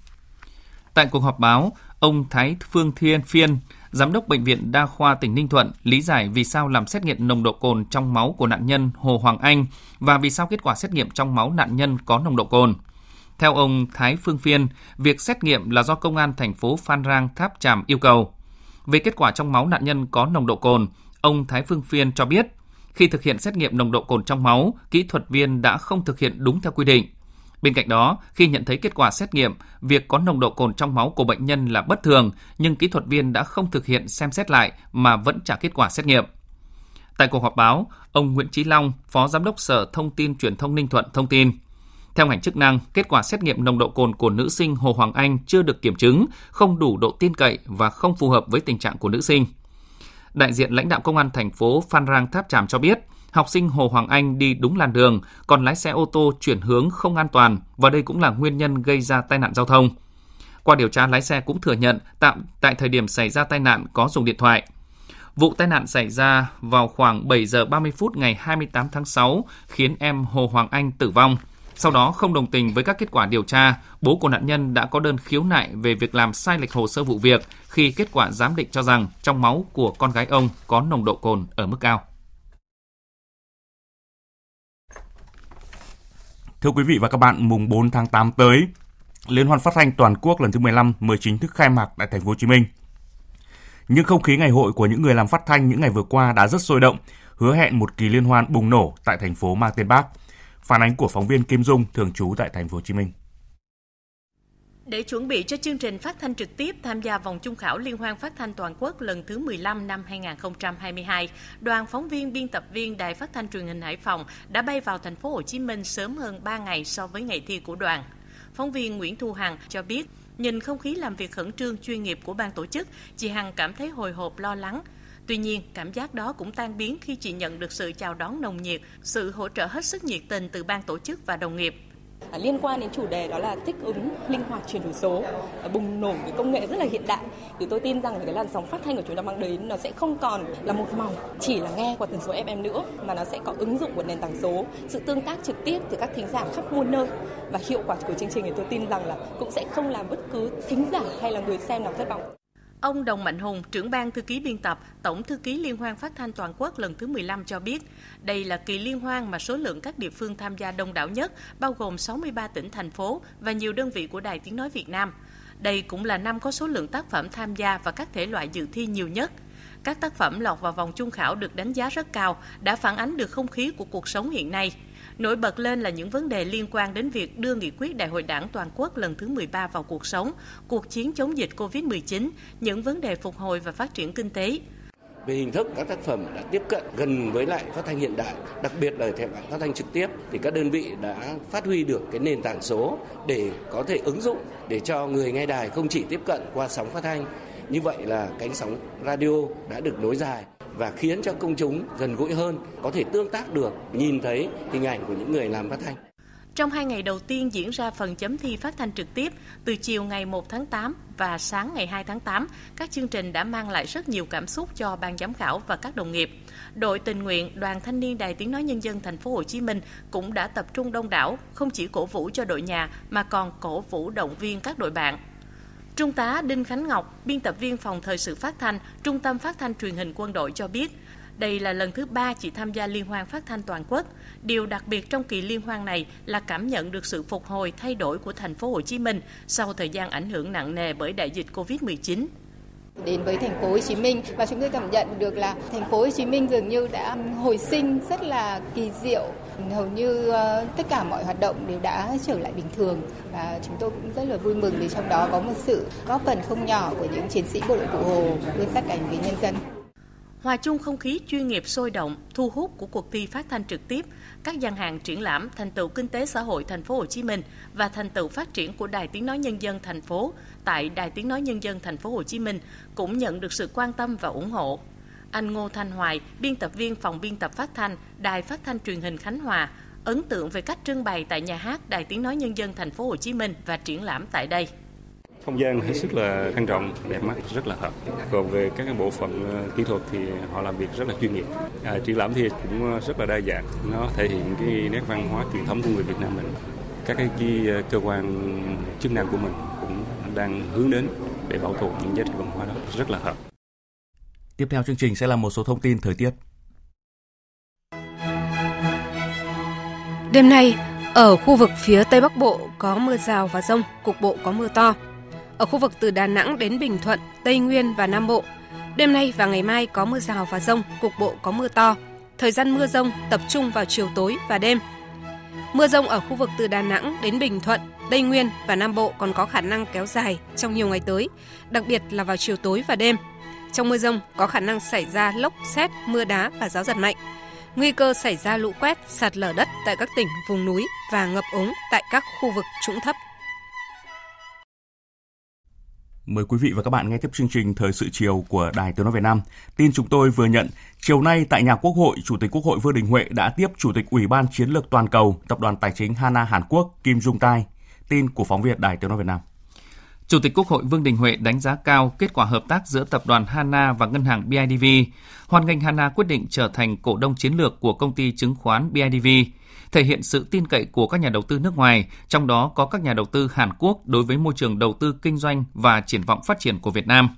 Tại cuộc họp báo, ông Thái Phương Thiên Phiên, Giám đốc Bệnh viện Đa khoa tỉnh Ninh Thuận lý giải vì sao làm xét nghiệm nồng độ cồn trong máu của nạn nhân Hồ Hoàng Anh và vì sao kết quả xét nghiệm trong máu nạn nhân có nồng độ cồn. Theo ông Thái Phương Phiên, việc xét nghiệm là do công an thành phố Phan Rang Tháp Tràm yêu cầu. Về kết quả trong máu nạn nhân có nồng độ cồn, ông Thái Phương Phiên cho biết, khi thực hiện xét nghiệm nồng độ cồn trong máu, kỹ thuật viên đã không thực hiện đúng theo quy định – Bên cạnh đó, khi nhận thấy kết quả xét nghiệm, việc có nồng độ cồn trong máu của bệnh nhân là bất thường, nhưng kỹ thuật viên đã không thực hiện xem xét lại mà vẫn trả kết quả xét nghiệm. Tại cuộc họp báo, ông Nguyễn Chí Long, Phó Giám đốc Sở Thông tin Truyền thông Ninh Thuận thông tin, theo ngành chức năng, kết quả xét nghiệm nồng độ cồn của nữ sinh Hồ Hoàng Anh chưa được kiểm chứng, không đủ độ tin cậy và không phù hợp với tình trạng của nữ sinh. Đại diện lãnh đạo công an thành phố Phan Rang Tháp Tràm cho biết, học sinh Hồ Hoàng Anh đi đúng làn đường, còn lái xe ô tô chuyển hướng không an toàn và đây cũng là nguyên nhân gây ra tai nạn giao thông. Qua điều tra, lái xe cũng thừa nhận tạm tại thời điểm xảy ra tai nạn có dùng điện thoại. Vụ tai nạn xảy ra vào khoảng 7 giờ 30 phút ngày 28 tháng 6 khiến em Hồ Hoàng Anh tử vong. Sau đó không đồng tình với các kết quả điều tra, bố của nạn nhân đã có đơn khiếu nại về việc làm sai lệch hồ sơ vụ việc khi kết quả giám định cho rằng trong máu của con gái ông có nồng độ cồn ở mức cao. Thưa quý vị và các bạn, mùng 4 tháng 8 tới, Liên hoan phát thanh toàn quốc lần thứ 15 mới chính thức khai mạc tại thành phố Hồ Chí Minh. Nhưng không khí ngày hội của những người làm phát thanh những ngày vừa qua đã rất sôi động, hứa hẹn một kỳ liên hoan bùng nổ tại thành phố mang tên Bác. Phản ánh của phóng viên Kim Dung thường trú tại thành phố Hồ Chí Minh. Để chuẩn bị cho chương trình phát thanh trực tiếp tham gia vòng chung khảo Liên hoan phát thanh toàn quốc lần thứ 15 năm 2022, đoàn phóng viên biên tập viên Đài Phát thanh Truyền hình Hải Phòng đã bay vào thành phố Hồ Chí Minh sớm hơn 3 ngày so với ngày thi của đoàn. Phóng viên Nguyễn Thu Hằng cho biết, nhìn không khí làm việc khẩn trương chuyên nghiệp của ban tổ chức, chị Hằng cảm thấy hồi hộp lo lắng. Tuy nhiên, cảm giác đó cũng tan biến khi chị nhận được sự chào đón nồng nhiệt, sự hỗ trợ hết sức nhiệt tình từ ban tổ chức và đồng nghiệp. À, liên quan đến chủ đề đó là thích ứng linh hoạt chuyển đổi số à, bùng nổ cái công nghệ rất là hiện đại thì tôi tin rằng cái làn sóng phát thanh của chúng ta mang đến nó sẽ không còn là một màu chỉ là nghe qua tần số FM nữa, mà nó sẽ có ứng dụng của nền tảng số, sự tương tác trực tiếp từ các thính giả khắp muôn nơi và hiệu quả của chương trình thì tôi tin rằng là cũng sẽ không làm bất cứ thính giả hay là người xem nào thất vọng. Ông Đồng Mạnh Hùng, trưởng ban thư ký biên tập, Tổng thư ký Liên hoan phát thanh toàn quốc lần thứ 15 cho biết, đây là kỳ liên hoan mà số lượng các địa phương tham gia đông đảo nhất, bao gồm 63 tỉnh thành phố và nhiều đơn vị của Đài Tiếng nói Việt Nam. Đây cũng là năm có số lượng tác phẩm tham gia và các thể loại dự thi nhiều nhất. Các tác phẩm lọt vào vòng chung khảo được đánh giá rất cao, đã phản ánh được không khí của cuộc sống hiện nay – Nổi bật lên là những vấn đề liên quan đến việc đưa nghị quyết Đại hội Đảng toàn quốc lần thứ 13 vào cuộc sống, cuộc chiến chống dịch COVID-19, những vấn đề phục hồi và phát triển kinh tế. Về hình thức, các tác phẩm đã tiếp cận gần với lại phát thanh hiện đại, đặc biệt là thể loại phát thanh trực tiếp thì các đơn vị đã phát huy được cái nền tảng số để có thể ứng dụng để cho người nghe đài không chỉ tiếp cận qua sóng phát thanh. Như vậy là cánh sóng radio đã được nối dài và khiến cho công chúng gần gũi hơn, có thể tương tác được, nhìn thấy hình ảnh của những người làm phát thanh. Trong hai ngày đầu tiên diễn ra phần chấm thi phát thanh trực tiếp từ chiều ngày 1 tháng 8 và sáng ngày 2 tháng 8, các chương trình đã mang lại rất nhiều cảm xúc cho ban giám khảo và các đồng nghiệp. Đội tình nguyện Đoàn Thanh niên Đài Tiếng nói nhân dân thành phố Hồ Chí Minh cũng đã tập trung đông đảo, không chỉ cổ vũ cho đội nhà mà còn cổ vũ động viên các đội bạn. Trung tá Đinh Khánh Ngọc, biên tập viên phòng thời sự phát thanh, Trung tâm Phát thanh Truyền hình Quân đội cho biết, đây là lần thứ ba chị tham gia liên hoan phát thanh toàn quốc. Điều đặc biệt trong kỳ liên hoan này là cảm nhận được sự phục hồi thay đổi của thành phố Hồ Chí Minh sau thời gian ảnh hưởng nặng nề bởi đại dịch Covid-19 đến với thành phố Hồ Chí Minh và chúng tôi cảm nhận được là thành phố Hồ Chí Minh dường như đã hồi sinh rất là kỳ diệu hầu như ờ, tất cả mọi hoạt động đều đã trở lại bình thường và chúng tôi cũng rất là vui mừng vì trong đó có một sự góp phần không nhỏ của những chiến sĩ bộ đội cụ Hồ luôn sát cánh với nhân dân. Hòa chung không khí chuyên nghiệp sôi động, thu hút của cuộc thi phát thanh trực tiếp, các gian hàng triển lãm thành tựu kinh tế xã hội thành phố Hồ Chí Minh và thành tựu phát triển của Đài Tiếng nói nhân dân thành phố tại Đài Tiếng nói nhân dân thành phố Hồ Chí Minh cũng nhận được sự quan tâm và ủng hộ. Anh Ngô Thanh Hoài, biên tập viên phòng biên tập phát thanh, Đài Phát thanh Truyền hình Khánh Hòa, ấn tượng về cách trưng bày tại nhà hát Đài Tiếng nói nhân dân thành phố Hồ Chí Minh và triển lãm tại đây. Không gian hết sức là trang trọng, đẹp mắt, rất là hợp. Còn về các cái bộ phận ờ, kỹ thuật thì họ làm việc rất là chuyên nghiệp. À, triển lãm thì cũng ờ, rất là đa dạng, nó thể hiện cái nét văn hóa truyền thống của người Việt Nam mình. Các cái, cái ờ, cơ quan chức năng của mình cũng đang hướng đến để bảo tồn những giá trị văn hóa đó rất là hợp. Tiếp theo chương trình sẽ là một số thông tin thời tiết. Đêm nay, ở khu vực phía Tây Bắc Bộ có mưa rào và rông, cục bộ có mưa to. Ở khu vực từ Đà Nẵng đến Bình Thuận, Tây Nguyên và Nam Bộ, đêm nay và ngày mai có mưa rào và rông, cục bộ có mưa to. Thời gian mưa rông tập trung vào chiều tối và đêm. Mưa rông ở khu vực từ Đà Nẵng đến Bình Thuận, Tây Nguyên và Nam Bộ còn có khả năng kéo dài trong nhiều ngày tới, đặc biệt là vào chiều tối và đêm. Trong mưa rông có khả năng xảy ra lốc, xét, mưa đá và gió giật mạnh. Nguy cơ xảy ra lũ quét, sạt lở đất tại các tỉnh vùng núi và ngập úng tại các khu vực trũng thấp. Mời quý vị và các bạn nghe tiếp chương trình Thời sự chiều của Đài Tiếng nói Việt Nam. Tin chúng tôi vừa nhận, chiều nay tại nhà Quốc hội, Chủ tịch Quốc hội Vương Đình Huệ đã tiếp Chủ tịch Ủy ban Chiến lược Toàn cầu Tập đoàn Tài chính Hana Hàn Quốc Kim Dung Tai. Tin của phóng viên Đài Tiếng nói Việt Nam. Chủ tịch Quốc hội Vương Đình Huệ đánh giá cao kết quả hợp tác giữa tập đoàn Hana và ngân hàng BIDV. Hoan nghênh Hana quyết định trở thành cổ đông chiến lược của công ty chứng khoán BIDV, thể hiện sự tin cậy của các nhà đầu tư nước ngoài, trong đó có các nhà đầu tư Hàn Quốc đối với môi trường đầu tư kinh doanh và triển vọng phát triển của Việt Nam.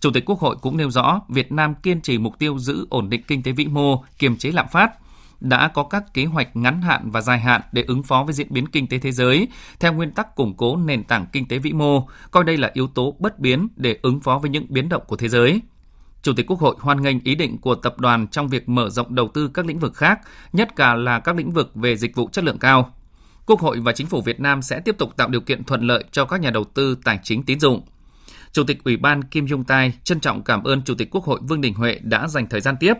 Chủ tịch Quốc hội cũng nêu rõ Việt Nam kiên trì mục tiêu giữ ổn định kinh tế vĩ mô, kiềm chế lạm phát – đã có các kế hoạch ngắn hạn và dài hạn để ứng phó với diễn biến kinh tế thế giới theo nguyên tắc củng cố nền tảng kinh tế vĩ mô, coi đây là yếu tố bất biến để ứng phó với những biến động của thế giới. Chủ tịch Quốc hội hoan nghênh ý định của tập đoàn trong việc mở rộng đầu tư các lĩnh vực khác, nhất cả là các lĩnh vực về dịch vụ chất lượng cao. Quốc hội và chính phủ Việt Nam sẽ tiếp tục tạo điều kiện thuận lợi cho các nhà đầu tư tài chính tín dụng. Chủ tịch Ủy ban Kim Dung Tai trân trọng cảm ơn Chủ tịch Quốc hội Vương Đình Huệ đã dành thời gian tiếp.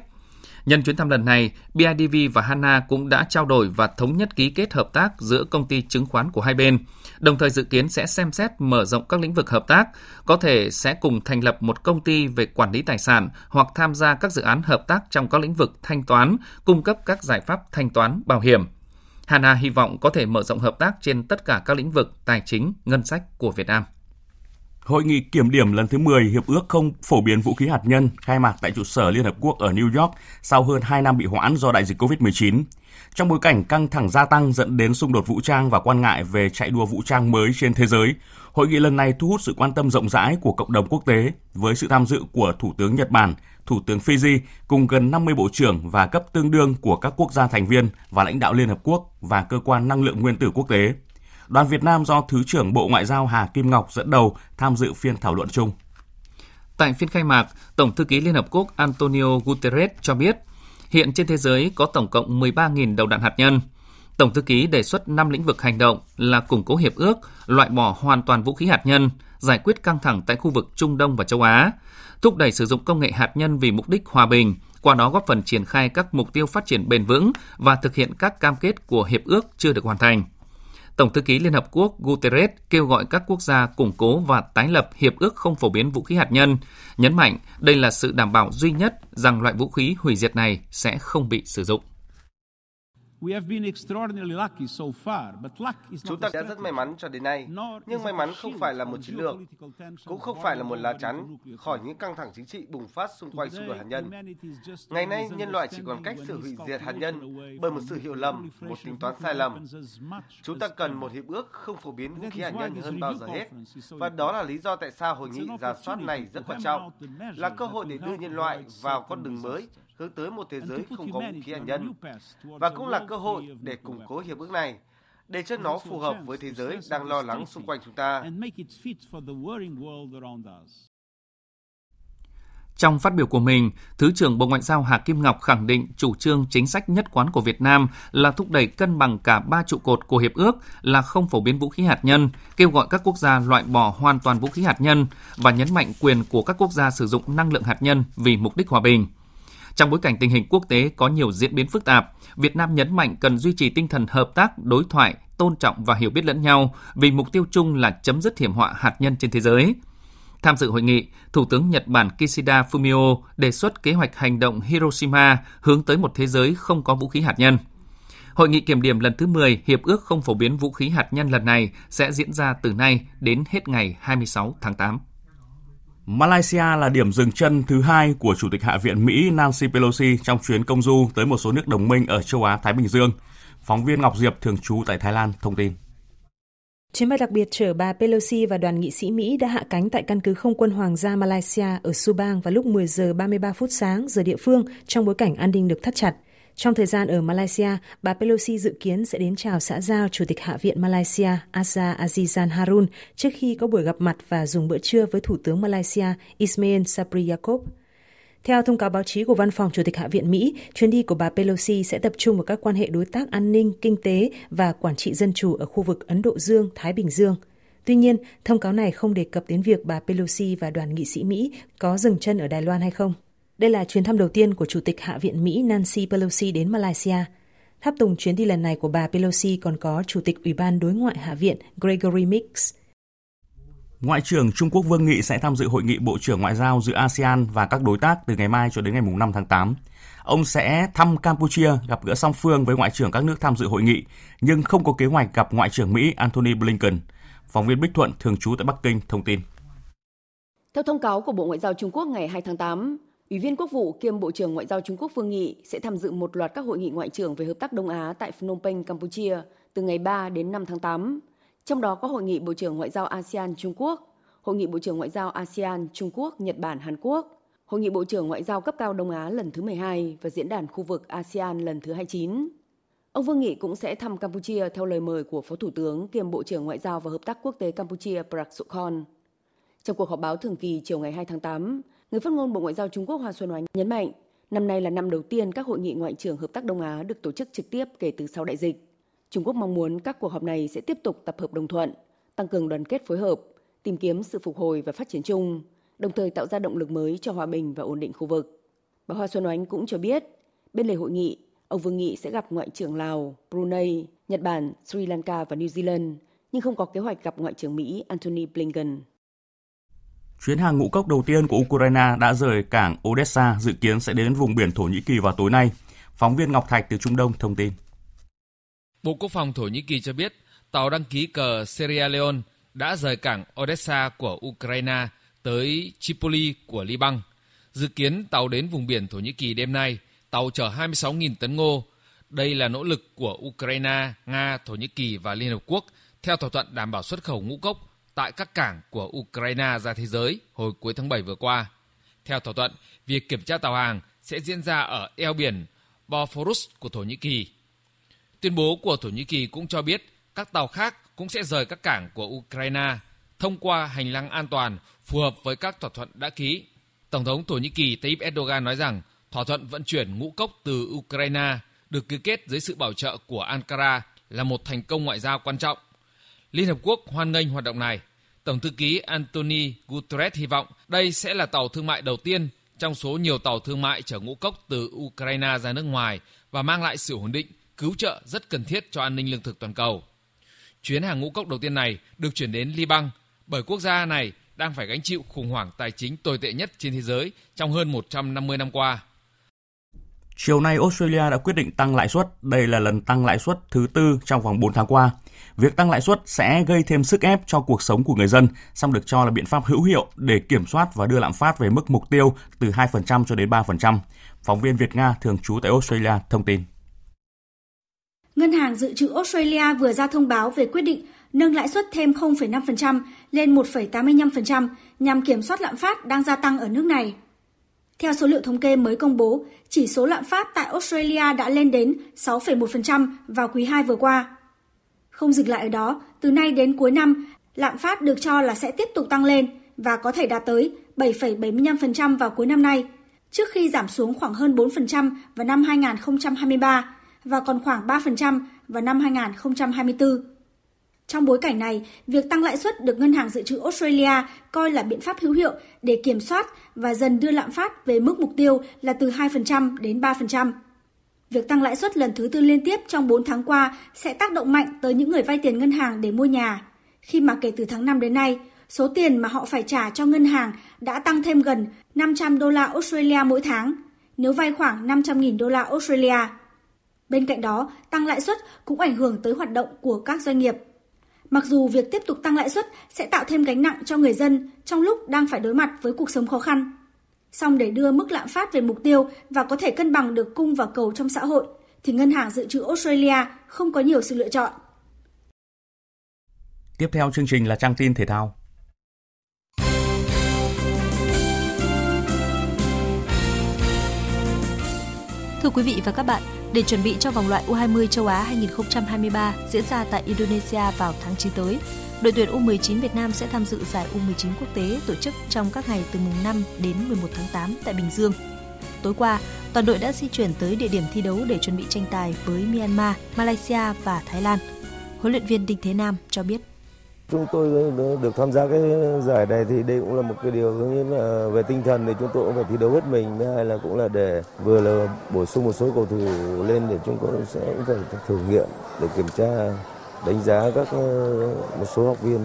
Nhân chuyến thăm lần này, BIDV và Hana cũng đã trao đổi và thống nhất ký kết hợp tác giữa công ty chứng khoán của hai bên, đồng thời dự kiến sẽ xem xét mở rộng các lĩnh vực hợp tác, có thể sẽ cùng thành lập một công ty về quản lý tài sản hoặc tham gia các dự án hợp tác trong các lĩnh vực thanh toán, cung cấp các giải pháp thanh toán bảo hiểm. Hana hy vọng có thể mở rộng hợp tác trên tất cả các lĩnh vực tài chính, ngân sách của Việt Nam. Hội nghị kiểm điểm lần thứ 10 Hiệp ước không phổ biến vũ khí hạt nhân khai mạc tại trụ sở Liên Hợp Quốc ở New York sau hơn 2 năm bị hoãn do đại dịch COVID-19. Trong bối cảnh căng thẳng gia tăng dẫn đến xung đột vũ trang và quan ngại về chạy đua vũ trang mới trên thế giới, hội nghị lần này thu hút sự quan tâm rộng rãi của cộng đồng quốc tế với sự tham dự của Thủ tướng Nhật Bản, Thủ tướng Fiji cùng gần 50 bộ trưởng và cấp tương đương của các quốc gia thành viên và lãnh đạo Liên Hợp Quốc và Cơ quan Năng lượng Nguyên tử Quốc tế. Đoàn Việt Nam do Thứ trưởng Bộ Ngoại giao Hà Kim Ngọc dẫn đầu tham dự phiên thảo luận chung. Tại phiên khai mạc, Tổng thư ký Liên Hợp Quốc Antonio Guterres cho biết, hiện trên thế giới có tổng cộng 13.000 đầu đạn hạt nhân. Tổng thư ký đề xuất 5 lĩnh vực hành động là củng cố hiệp ước, loại bỏ hoàn toàn vũ khí hạt nhân, giải quyết căng thẳng tại khu vực Trung Đông và châu Á, thúc đẩy sử dụng công nghệ hạt nhân vì mục đích hòa bình, qua đó góp phần triển khai các mục tiêu phát triển bền vững và thực hiện các cam kết của hiệp ước chưa được hoàn thành. Tổng thư ký Liên Hợp Quốc Guterres kêu gọi các quốc gia củng cố và tái lập hiệp ước không phổ biến vũ khí hạt nhân, nhấn mạnh đây là sự đảm bảo duy nhất rằng loại vũ khí hủy diệt này sẽ không bị sử dụng. Chúng ta đã rất may mắn cho đến nay, nhưng may mắn không phải là một chiến lược, cũng không phải là một lá chắn khỏi những căng thẳng chính trị bùng phát xung quanh xung đột hạt nhân. Ngày nay, nhân loại chỉ còn cách sự hủy diệt hạt nhân bởi một sự hiểu lầm, một tính toán sai lầm. Chúng ta cần một hiệp ước không phổ biến vũ khí hạt nhân hơn bao giờ hết, và đó là lý do tại sao hội nghị giả soát này rất quan trọng, là cơ hội để đưa nhân loại vào con đường mới hướng tới một thế giới không có vũ khí hạt nhân và cũng là cơ hội để củng cố hiệp ước này để cho nó phù hợp với thế giới đang lo lắng xung quanh chúng ta. Trong phát biểu của mình, Thứ trưởng Bộ Ngoại giao Hà Kim Ngọc khẳng định chủ trương chính sách nhất quán của Việt Nam là thúc đẩy cân bằng cả ba trụ cột của hiệp ước là không phổ biến vũ khí hạt nhân, kêu gọi các quốc gia loại bỏ hoàn toàn vũ khí hạt nhân và nhấn mạnh quyền của các quốc gia sử dụng năng lượng hạt nhân vì mục đích hòa bình. Trong bối cảnh tình hình quốc tế có nhiều diễn biến phức tạp, Việt Nam nhấn mạnh cần duy trì tinh thần hợp tác, đối thoại, tôn trọng và hiểu biết lẫn nhau vì mục tiêu chung là chấm dứt hiểm họa hạt nhân trên thế giới. Tham dự hội nghị, Thủ tướng Nhật Bản Kishida Fumio đề xuất kế hoạch hành động Hiroshima hướng tới một thế giới không có vũ khí hạt nhân. Hội nghị kiểm điểm lần thứ 10 Hiệp ước không phổ biến vũ khí hạt nhân lần này sẽ diễn ra từ nay đến hết ngày 26 tháng 8. Malaysia là điểm dừng chân thứ hai của Chủ tịch Hạ viện Mỹ Nancy Pelosi trong chuyến công du tới một số nước đồng minh ở châu Á-Thái Bình Dương. Phóng viên Ngọc Diệp, thường trú tại Thái Lan, thông tin. Chuyến bay đặc biệt chở bà Pelosi và đoàn nghị sĩ Mỹ đã hạ cánh tại căn cứ không quân Hoàng gia Malaysia ở Subang vào lúc 10 giờ 33 phút sáng giờ địa phương trong bối cảnh an ninh được thắt chặt. Trong thời gian ở Malaysia, bà Pelosi dự kiến sẽ đến chào xã giao Chủ tịch Hạ viện Malaysia Azhar Azizan Harun trước khi có buổi gặp mặt và dùng bữa trưa với Thủ tướng Malaysia Ismail Sabri Yaakob. Theo thông cáo báo chí của Văn phòng Chủ tịch Hạ viện Mỹ, chuyến đi của bà Pelosi sẽ tập trung vào các quan hệ đối tác an ninh, kinh tế và quản trị dân chủ ở khu vực Ấn Độ Dương, Thái Bình Dương. Tuy nhiên, thông cáo này không đề cập đến việc bà Pelosi và đoàn nghị sĩ Mỹ có dừng chân ở Đài Loan hay không. Đây là chuyến thăm đầu tiên của Chủ tịch Hạ viện Mỹ Nancy Pelosi đến Malaysia. Tháp tùng chuyến đi lần này của bà Pelosi còn có Chủ tịch Ủy ban Đối ngoại Hạ viện Gregory Mix. Ngoại trưởng Trung Quốc Vương Nghị sẽ tham dự hội nghị Bộ trưởng Ngoại giao giữa ASEAN và các đối tác từ ngày mai cho đến ngày 5 tháng 8. Ông sẽ thăm Campuchia gặp gỡ song phương với ngoại trưởng các nước tham dự hội nghị, nhưng không có kế hoạch gặp Ngoại trưởng Mỹ Antony Blinken. Phóng viên Bích Thuận thường trú tại Bắc Kinh thông tin. Theo thông cáo của Bộ Ngoại giao Trung Quốc ngày 2 tháng 8, Ủy viên Quốc vụ kiêm Bộ trưởng Ngoại giao Trung Quốc Vương Nghị sẽ tham dự một loạt các hội nghị ngoại trưởng về hợp tác Đông Á tại Phnom Penh, Campuchia từ ngày 3 đến 5 tháng 8. Trong đó có hội nghị Bộ trưởng Ngoại giao ASEAN Trung Quốc, hội nghị Bộ trưởng Ngoại giao ASEAN Trung Quốc, Nhật Bản, Hàn Quốc, hội nghị Bộ trưởng Ngoại giao cấp cao Đông Á lần thứ 12 và diễn đàn khu vực ASEAN lần thứ 29. Ông Vương Nghị cũng sẽ thăm Campuchia theo lời mời của Phó Thủ tướng kiêm Bộ trưởng Ngoại giao và Hợp tác Quốc tế Campuchia Prak Sokhon. Trong cuộc họp báo thường kỳ chiều ngày 2 tháng 8, Người phát ngôn Bộ Ngoại giao Trung Quốc Hoa Xuân Oánh nhấn mạnh, năm nay là năm đầu tiên các hội nghị ngoại trưởng hợp tác Đông Á được tổ chức trực tiếp kể từ sau đại dịch. Trung Quốc mong muốn các cuộc họp này sẽ tiếp tục tập hợp đồng thuận, tăng cường đoàn kết phối hợp, tìm kiếm sự phục hồi và phát triển chung, đồng thời tạo ra động lực mới cho hòa bình và ổn định khu vực. Bà Hoa Xuân Oánh cũng cho biết, bên lề hội nghị, ông Vương Nghị sẽ gặp Ngoại trưởng Lào, Brunei, Nhật Bản, Sri Lanka và New Zealand, nhưng không có kế hoạch gặp Ngoại trưởng Mỹ Antony Blinken. Chuyến hàng ngũ cốc đầu tiên của Ukraine đã rời cảng Odessa dự kiến sẽ đến vùng biển Thổ Nhĩ Kỳ vào tối nay. Phóng viên Ngọc Thạch từ Trung Đông thông tin. Bộ Quốc phòng Thổ Nhĩ Kỳ cho biết tàu đăng ký cờ Sierra Leone đã rời cảng Odessa của Ukraine tới Tripoli của Liban. Dự kiến tàu đến vùng biển Thổ Nhĩ Kỳ đêm nay, tàu chở 26.000 tấn ngô. Đây là nỗ lực của Ukraine, Nga, Thổ Nhĩ Kỳ và Liên Hợp Quốc theo thỏa thuận đảm bảo xuất khẩu ngũ cốc tại các cảng của Ukraine ra thế giới hồi cuối tháng 7 vừa qua. Theo thỏa thuận, việc kiểm tra tàu hàng sẽ diễn ra ở eo biển Bosphorus của Thổ Nhĩ Kỳ. Tuyên bố của Thổ Nhĩ Kỳ cũng cho biết các tàu khác cũng sẽ rời các cảng của Ukraine thông qua hành lang an toàn phù hợp với các thỏa thuận đã ký. Tổng thống Thổ Nhĩ Kỳ Tayyip Erdogan nói rằng thỏa thuận vận chuyển ngũ cốc từ Ukraine được ký kết dưới sự bảo trợ của Ankara là một thành công ngoại giao quan trọng. Liên Hợp Quốc hoan nghênh hoạt động này. Tổng thư ký Anthony Guterres hy vọng đây sẽ là tàu thương mại đầu tiên trong số nhiều tàu thương mại chở ngũ cốc từ Ukraine ra nước ngoài và mang lại sự ổn định, cứu trợ rất cần thiết cho an ninh lương thực toàn cầu. Chuyến hàng ngũ cốc đầu tiên này được chuyển đến Liban bởi quốc gia này đang phải gánh chịu khủng hoảng tài chính tồi tệ nhất trên thế giới trong hơn 150 năm qua. Chiều nay, Australia đã quyết định tăng lãi suất. Đây là lần tăng lãi suất thứ tư trong vòng 4 tháng qua. Việc tăng lãi suất sẽ gây thêm sức ép cho cuộc sống của người dân, song được cho là biện pháp hữu hiệu để kiểm soát và đưa lạm phát về mức mục tiêu từ 2% cho đến 3%. Phóng viên Việt Nga thường trú tại Australia thông tin. Ngân hàng Dự trữ Australia vừa ra thông báo về quyết định nâng lãi suất thêm 0,5% lên 1,85% nhằm kiểm soát lạm phát đang gia tăng ở nước này. Theo số liệu thống kê mới công bố, chỉ số lạm phát tại Australia đã lên đến 6,1% vào quý 2 vừa qua. Không dừng lại ở đó, từ nay đến cuối năm, lạm phát được cho là sẽ tiếp tục tăng lên và có thể đạt tới 7,75% vào cuối năm nay, trước khi giảm xuống khoảng hơn 4% vào năm 2023 và còn khoảng 3% vào năm 2024. Trong bối cảnh này, việc tăng lãi suất được Ngân hàng Dự trữ Australia coi là biện pháp hữu hiệu để kiểm soát và dần đưa lạm phát về mức mục tiêu là từ 2% đến 3%. Việc tăng lãi suất lần thứ tư liên tiếp trong 4 tháng qua sẽ tác động mạnh tới những người vay tiền ngân hàng để mua nhà, khi mà kể từ tháng 5 đến nay, số tiền mà họ phải trả cho ngân hàng đã tăng thêm gần 500 đô la Australia mỗi tháng, nếu vay khoảng 500.000 đô la Australia. Bên cạnh đó, tăng lãi suất cũng ảnh hưởng tới hoạt động của các doanh nghiệp. Mặc dù việc tiếp tục tăng lãi suất sẽ tạo thêm gánh nặng cho người dân trong lúc đang phải đối mặt với cuộc sống khó khăn. Song để đưa mức lạm phát về mục tiêu và có thể cân bằng được cung và cầu trong xã hội, thì Ngân hàng Dự trữ Australia không có nhiều sự lựa chọn. Tiếp theo chương trình là trang tin thể thao. Thưa quý vị và các bạn, để chuẩn bị cho vòng loại U20 châu Á 2023 diễn ra tại Indonesia vào tháng 9 tới, đội tuyển U19 Việt Nam sẽ tham dự giải U19 quốc tế tổ chức trong các ngày từ mùng 5 đến 11 tháng 8 tại Bình Dương. Tối qua, toàn đội đã di chuyển tới địa điểm thi đấu để chuẩn bị tranh tài với Myanmar, Malaysia và Thái Lan. Huấn luyện viên Đinh Thế Nam cho biết. Chúng tôi ờ, được tham gia cái giải này thì đây cũng là một cái điều như là về tinh thần thì chúng tôi cũng phải thi đấu hết mình. hay là cũng là để vừa là bổ sung một số cầu thủ lên để chúng tôi sẽ cũng phải thử nghiệm để kiểm tra, đánh giá các ờ, một số học viên.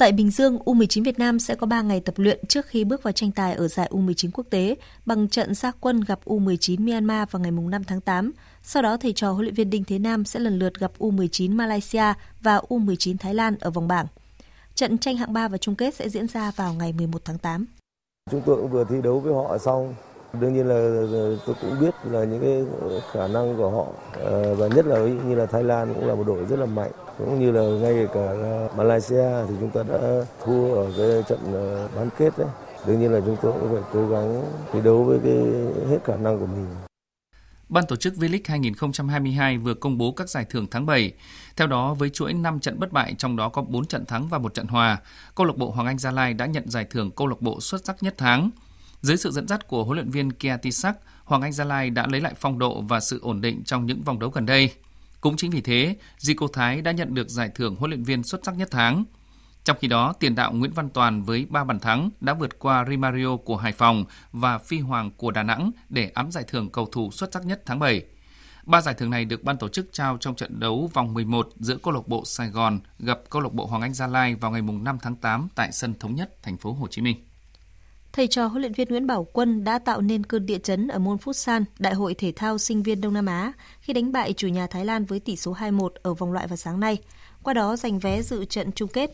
Tại Bình Dương, U19 Việt Nam sẽ có 3 ngày tập luyện trước khi bước vào tranh tài ở giải U19 quốc tế bằng trận gia quân gặp U19 Myanmar vào ngày 5 tháng 8. Sau đó, thầy trò huấn luyện viên Đinh Thế Nam sẽ lần lượt gặp U19 Malaysia và U19 Thái Lan ở vòng bảng. Trận tranh hạng 3 và chung kết sẽ diễn ra vào ngày 11 tháng 8. Chúng tôi cũng vừa thi đấu với họ xong. Đương nhiên là ờ, tôi cũng biết là những cái khả năng của họ ờ, và nhất là như là Thái Lan cũng là một đội rất là mạnh cũng như là ngay cả là Malaysia thì chúng ta đã thua ở cái trận ờ, bán kết đấy. Đương nhiên là chúng tôi cũng phải cố gắng thi đấu với cái hết khả năng của mình. Ban tổ chức V-League 2022 vừa công bố các giải thưởng tháng 7. Theo đó, với chuỗi 5 trận bất bại, trong đó có 4 trận thắng và 1 trận hòa, câu lạc bộ Hoàng Anh Gia Lai đã nhận giải thưởng câu lạc bộ xuất sắc nhất tháng. Dưới sự dẫn dắt của huấn luyện viên Kia Tisak, Hoàng Anh Gia Lai đã lấy lại phong độ và sự ổn định trong những vòng đấu gần đây. Cũng chính vì thế, Zico Thái đã nhận được giải thưởng huấn luyện viên xuất sắc nhất tháng. Trong khi đó, tiền đạo Nguyễn Văn Toàn với 3 bàn thắng đã vượt qua Rimario của Hải Phòng và Phi Hoàng của Đà Nẵng để ám giải thưởng cầu thủ xuất sắc nhất tháng 7. Ba giải thưởng này được ban tổ chức trao trong trận đấu vòng 11 giữa câu lạc bộ Sài Gòn gặp câu lạc bộ Hoàng Anh Gia Lai vào ngày 5 tháng 8 tại sân Thống Nhất, thành phố Hồ Chí Minh. Thầy trò huấn luyện viên Nguyễn Bảo Quân đã tạo nên cơn địa chấn ở môn Futsal, Đại hội thể thao sinh viên Đông Nam Á khi đánh bại chủ nhà Thái Lan với tỷ số 2-1 ở vòng loại vào sáng nay, qua đó giành vé dự trận chung kết.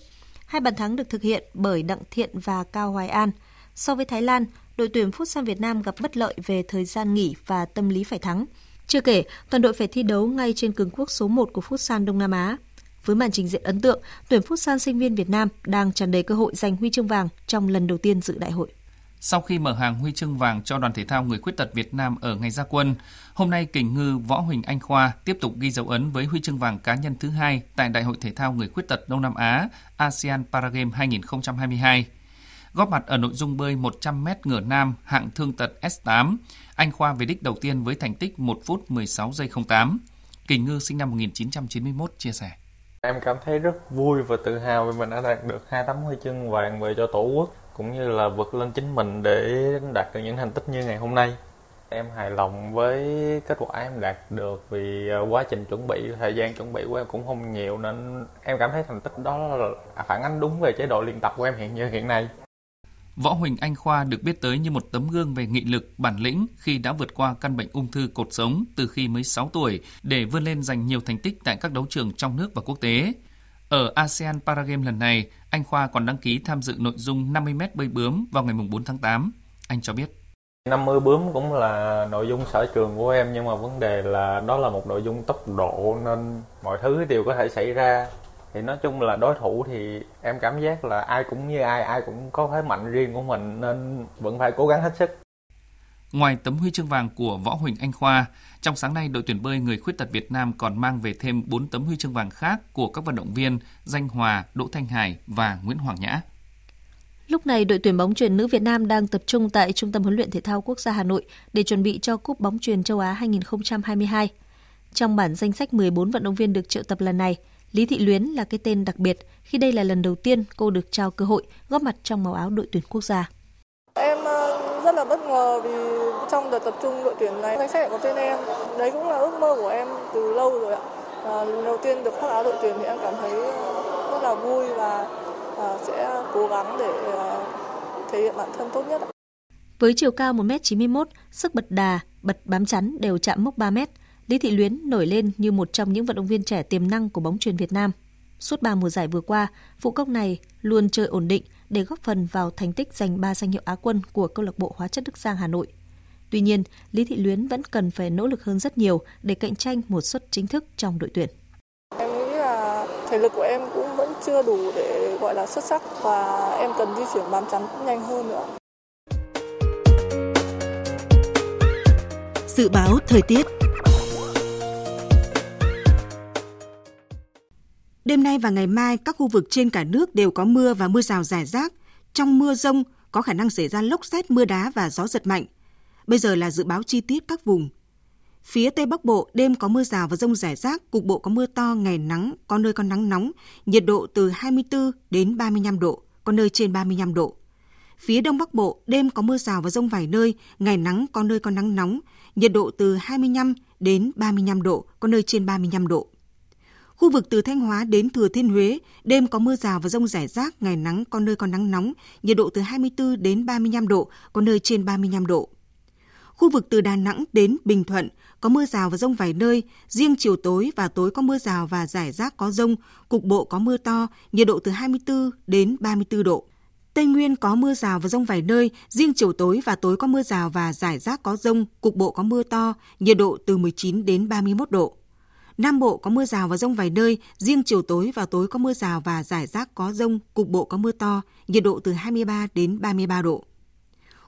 Hai bàn thắng được thực hiện bởi Đặng Thiện và Cao Hoài An. So với Thái Lan, đội tuyển Futsal Việt Nam gặp bất lợi về thời gian nghỉ và tâm lý phải thắng. Chưa kể, toàn đội phải thi đấu ngay trên cường quốc số 1 của Futsal Đông Nam Á. Với màn trình diễn ấn tượng, tuyển Futsal sinh viên Việt Nam đang tràn đầy cơ hội giành huy chương vàng trong lần đầu tiên dự đại hội. Sau khi mở hàng huy chương vàng cho đoàn thể thao người khuyết tật Việt Nam ở ngày gia quân, hôm nay kình ngư Võ Huỳnh Anh Khoa tiếp tục ghi dấu ấn với huy chương vàng cá nhân thứ hai tại Đại hội thể thao người khuyết tật Đông Nam Á ASEAN Paragame 2022. Góp mặt ở nội dung bơi 100m ngửa nam hạng thương tật S8, anh Khoa về đích đầu tiên với thành tích 1 phút 16 giây 08. Kình ngư sinh năm 1991 chia sẻ. Em cảm thấy rất vui và tự hào vì mình đã đạt được hai tấm huy chương vàng về cho tổ quốc cũng như là vượt lên chính mình để đạt được những thành tích như ngày hôm nay. Em hài lòng với kết quả em đạt được vì ờ, quá trình chuẩn bị, thời gian chuẩn bị của em cũng không nhiều nên em cảm thấy thành tích đó là à, phản ánh đúng về chế độ luyện tập của em hiện như hiện nay. Võ Huỳnh Anh Khoa được biết tới như một tấm gương về nghị lực, bản lĩnh khi đã vượt qua căn bệnh ung thư cột sống từ khi mới 6 tuổi để vươn lên giành nhiều thành tích tại các đấu trường trong nước và quốc tế. Ở ASEAN Paragame lần này, anh Khoa còn đăng ký tham dự nội dung 50m bơi bướm vào ngày 4 tháng 8. Anh cho biết. 50 bướm cũng là nội dung sở trường của em nhưng mà vấn đề là đó là một nội dung tốc độ nên mọi thứ đều có thể xảy ra. Thì nói chung là đối thủ thì em cảm giác là ai cũng như ai, ai cũng có thế mạnh riêng của mình nên vẫn phải cố gắng hết sức. Ngoài tấm huy chương vàng của Võ Huỳnh Anh Khoa, trong sáng nay đội tuyển bơi người khuyết tật Việt Nam còn mang về thêm 4 tấm huy chương vàng khác của các vận động viên Danh Hòa, Đỗ Thanh Hải và Nguyễn Hoàng Nhã. Lúc này, đội tuyển bóng chuyền nữ Việt Nam đang tập trung tại Trung tâm huấn luyện thể thao quốc gia Hà Nội để chuẩn bị cho Cúp bóng chuyền châu Á 2022. Trong bản danh sách 14 vận động viên được triệu tập lần này, Lý Thị Luyến là cái tên đặc biệt khi đây là lần đầu tiên cô được trao cơ hội góp mặt trong màu áo đội tuyển quốc gia. Em là bất ngờ vì trong đợt tập trung đội tuyển này danh sách có tên em. Đấy cũng là ước mơ của em từ lâu rồi ạ. À, lần đầu tiên được khoác áo đội tuyển thì em cảm thấy rất là vui và à, sẽ cố gắng để à, thể hiện bản thân tốt nhất. Với chiều cao 1m91, sức bật đà, bật bám chắn đều chạm mốc 3m, Lý Thị Luyến nổi lên như một trong những vận động viên trẻ tiềm năng của bóng truyền Việt Nam. Suốt 3 mùa giải vừa qua, phụ công này luôn chơi ổn định để góp phần vào thành tích giành 3 danh hiệu Á quân của câu lạc bộ Hóa chất Đức Giang Hà Nội. Tuy nhiên, Lý Thị Luyến vẫn cần phải nỗ lực hơn rất nhiều để cạnh tranh một suất chính thức trong đội tuyển. Em nghĩ là thể lực của em cũng vẫn chưa đủ để gọi là xuất sắc và em cần di chuyển bám chắn nhanh hơn nữa. Dự báo thời tiết Đêm nay và ngày mai, các khu vực trên cả nước đều có mưa và mưa rào rải rác. Trong mưa rông, có khả năng xảy ra lốc xét, mưa đá và gió giật mạnh. Bây giờ là dự báo chi tiết các vùng. Phía Tây Bắc Bộ, đêm có mưa rào và rông rải rác, cục bộ có mưa to, ngày nắng, có nơi có nắng nóng, nhiệt độ từ 24 đến 35 độ, có nơi trên 35 độ. Phía Đông Bắc Bộ, đêm có mưa rào và rông vài nơi, ngày nắng có nơi có nắng nóng, nhiệt độ từ 25 đến 35 độ, có nơi trên 35 độ. Khu vực từ Thanh Hóa đến Thừa Thiên Huế, đêm có mưa rào và rông rải rác, ngày nắng có nơi có nắng nóng, nhiệt độ từ 24 đến 35 độ, có nơi trên 35 độ. Khu vực từ Đà Nẵng đến Bình Thuận có mưa rào và rông vài nơi, riêng chiều tối và tối có mưa rào và rải rác có rông, cục bộ có mưa to, nhiệt độ từ 24 đến 34 độ. Tây Nguyên có mưa rào và rông vài nơi, riêng chiều tối và tối có mưa rào và rải rác có rông, cục bộ có mưa to, nhiệt độ từ 19 đến 31 độ. Nam Bộ có mưa rào và rông vài nơi, riêng chiều tối và tối có mưa rào và rải rác có rông, cục bộ có mưa to, nhiệt độ từ 23 đến 33 độ.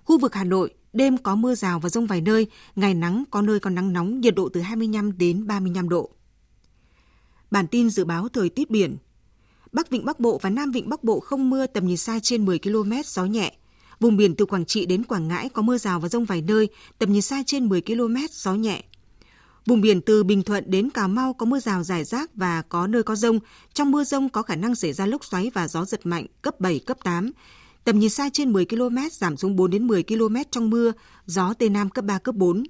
Khu vực Hà Nội, đêm có mưa rào và rông vài nơi, ngày nắng có nơi có nắng nóng, nhiệt độ từ 25 đến 35 độ. Bản tin dự báo thời tiết biển. Bắc Vịnh Bắc Bộ và Nam Vịnh Bắc Bộ không mưa tầm nhìn xa trên 10 km, gió nhẹ. Vùng biển từ Quảng Trị đến Quảng Ngãi có mưa rào và rông vài nơi, tầm nhìn xa trên 10 km, gió nhẹ. Vùng biển từ Bình Thuận đến Cà Mau có mưa rào rải rác và có nơi có rông. Trong mưa rông có khả năng xảy ra lốc xoáy và gió giật mạnh cấp 7, cấp 8. Tầm nhìn xa trên 10 km, giảm xuống 4 đến 10 km trong mưa, gió Tây Nam cấp 3, cấp 4.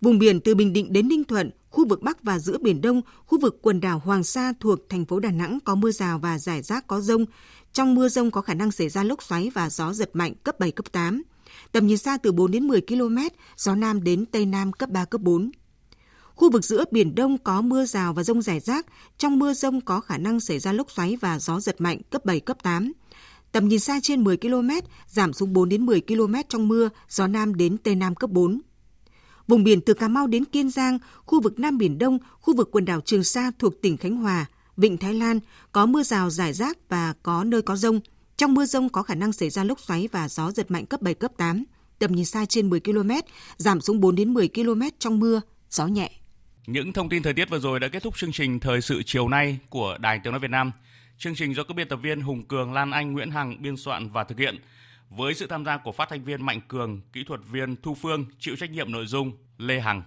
Vùng biển từ Bình Định đến Ninh Thuận, khu vực Bắc và giữa Biển Đông, khu vực quần đảo Hoàng Sa thuộc thành phố Đà Nẵng có mưa rào và rải rác có rông. Trong mưa rông có khả năng xảy ra lốc xoáy và gió giật mạnh cấp 7, cấp 8. Tầm nhìn xa từ 4 đến 10 km, gió Nam đến Tây Nam cấp 3, cấp 4. Khu vực giữa Biển Đông có mưa rào và rông rải rác. Trong mưa rông có khả năng xảy ra lốc xoáy và gió giật mạnh cấp 7, cấp 8. Tầm nhìn xa trên 10 km, giảm xuống 4 đến 10 km trong mưa, gió Nam đến Tây Nam cấp 4. Vùng biển từ Cà Mau đến Kiên Giang, khu vực Nam Biển Đông, khu vực quần đảo Trường Sa thuộc tỉnh Khánh Hòa, Vịnh Thái Lan có mưa rào rải rác và có nơi có rông. Trong mưa rông có khả năng xảy ra lốc xoáy và gió giật mạnh cấp 7, cấp 8. Tầm nhìn xa trên 10 km, giảm xuống 4 đến 10 km trong mưa, gió nhẹ. Những thông tin thời tiết vừa rồi đã kết thúc chương trình Thời sự chiều nay của Đài Tiếng Nói Việt Nam. Chương trình do các biên tập viên Hùng Cường, Lan Anh, Nguyễn Hằng biên soạn và thực hiện. Với sự tham gia của phát thanh viên Mạnh Cường, kỹ thuật viên Thu Phương, chịu trách nhiệm nội dung Lê Hằng.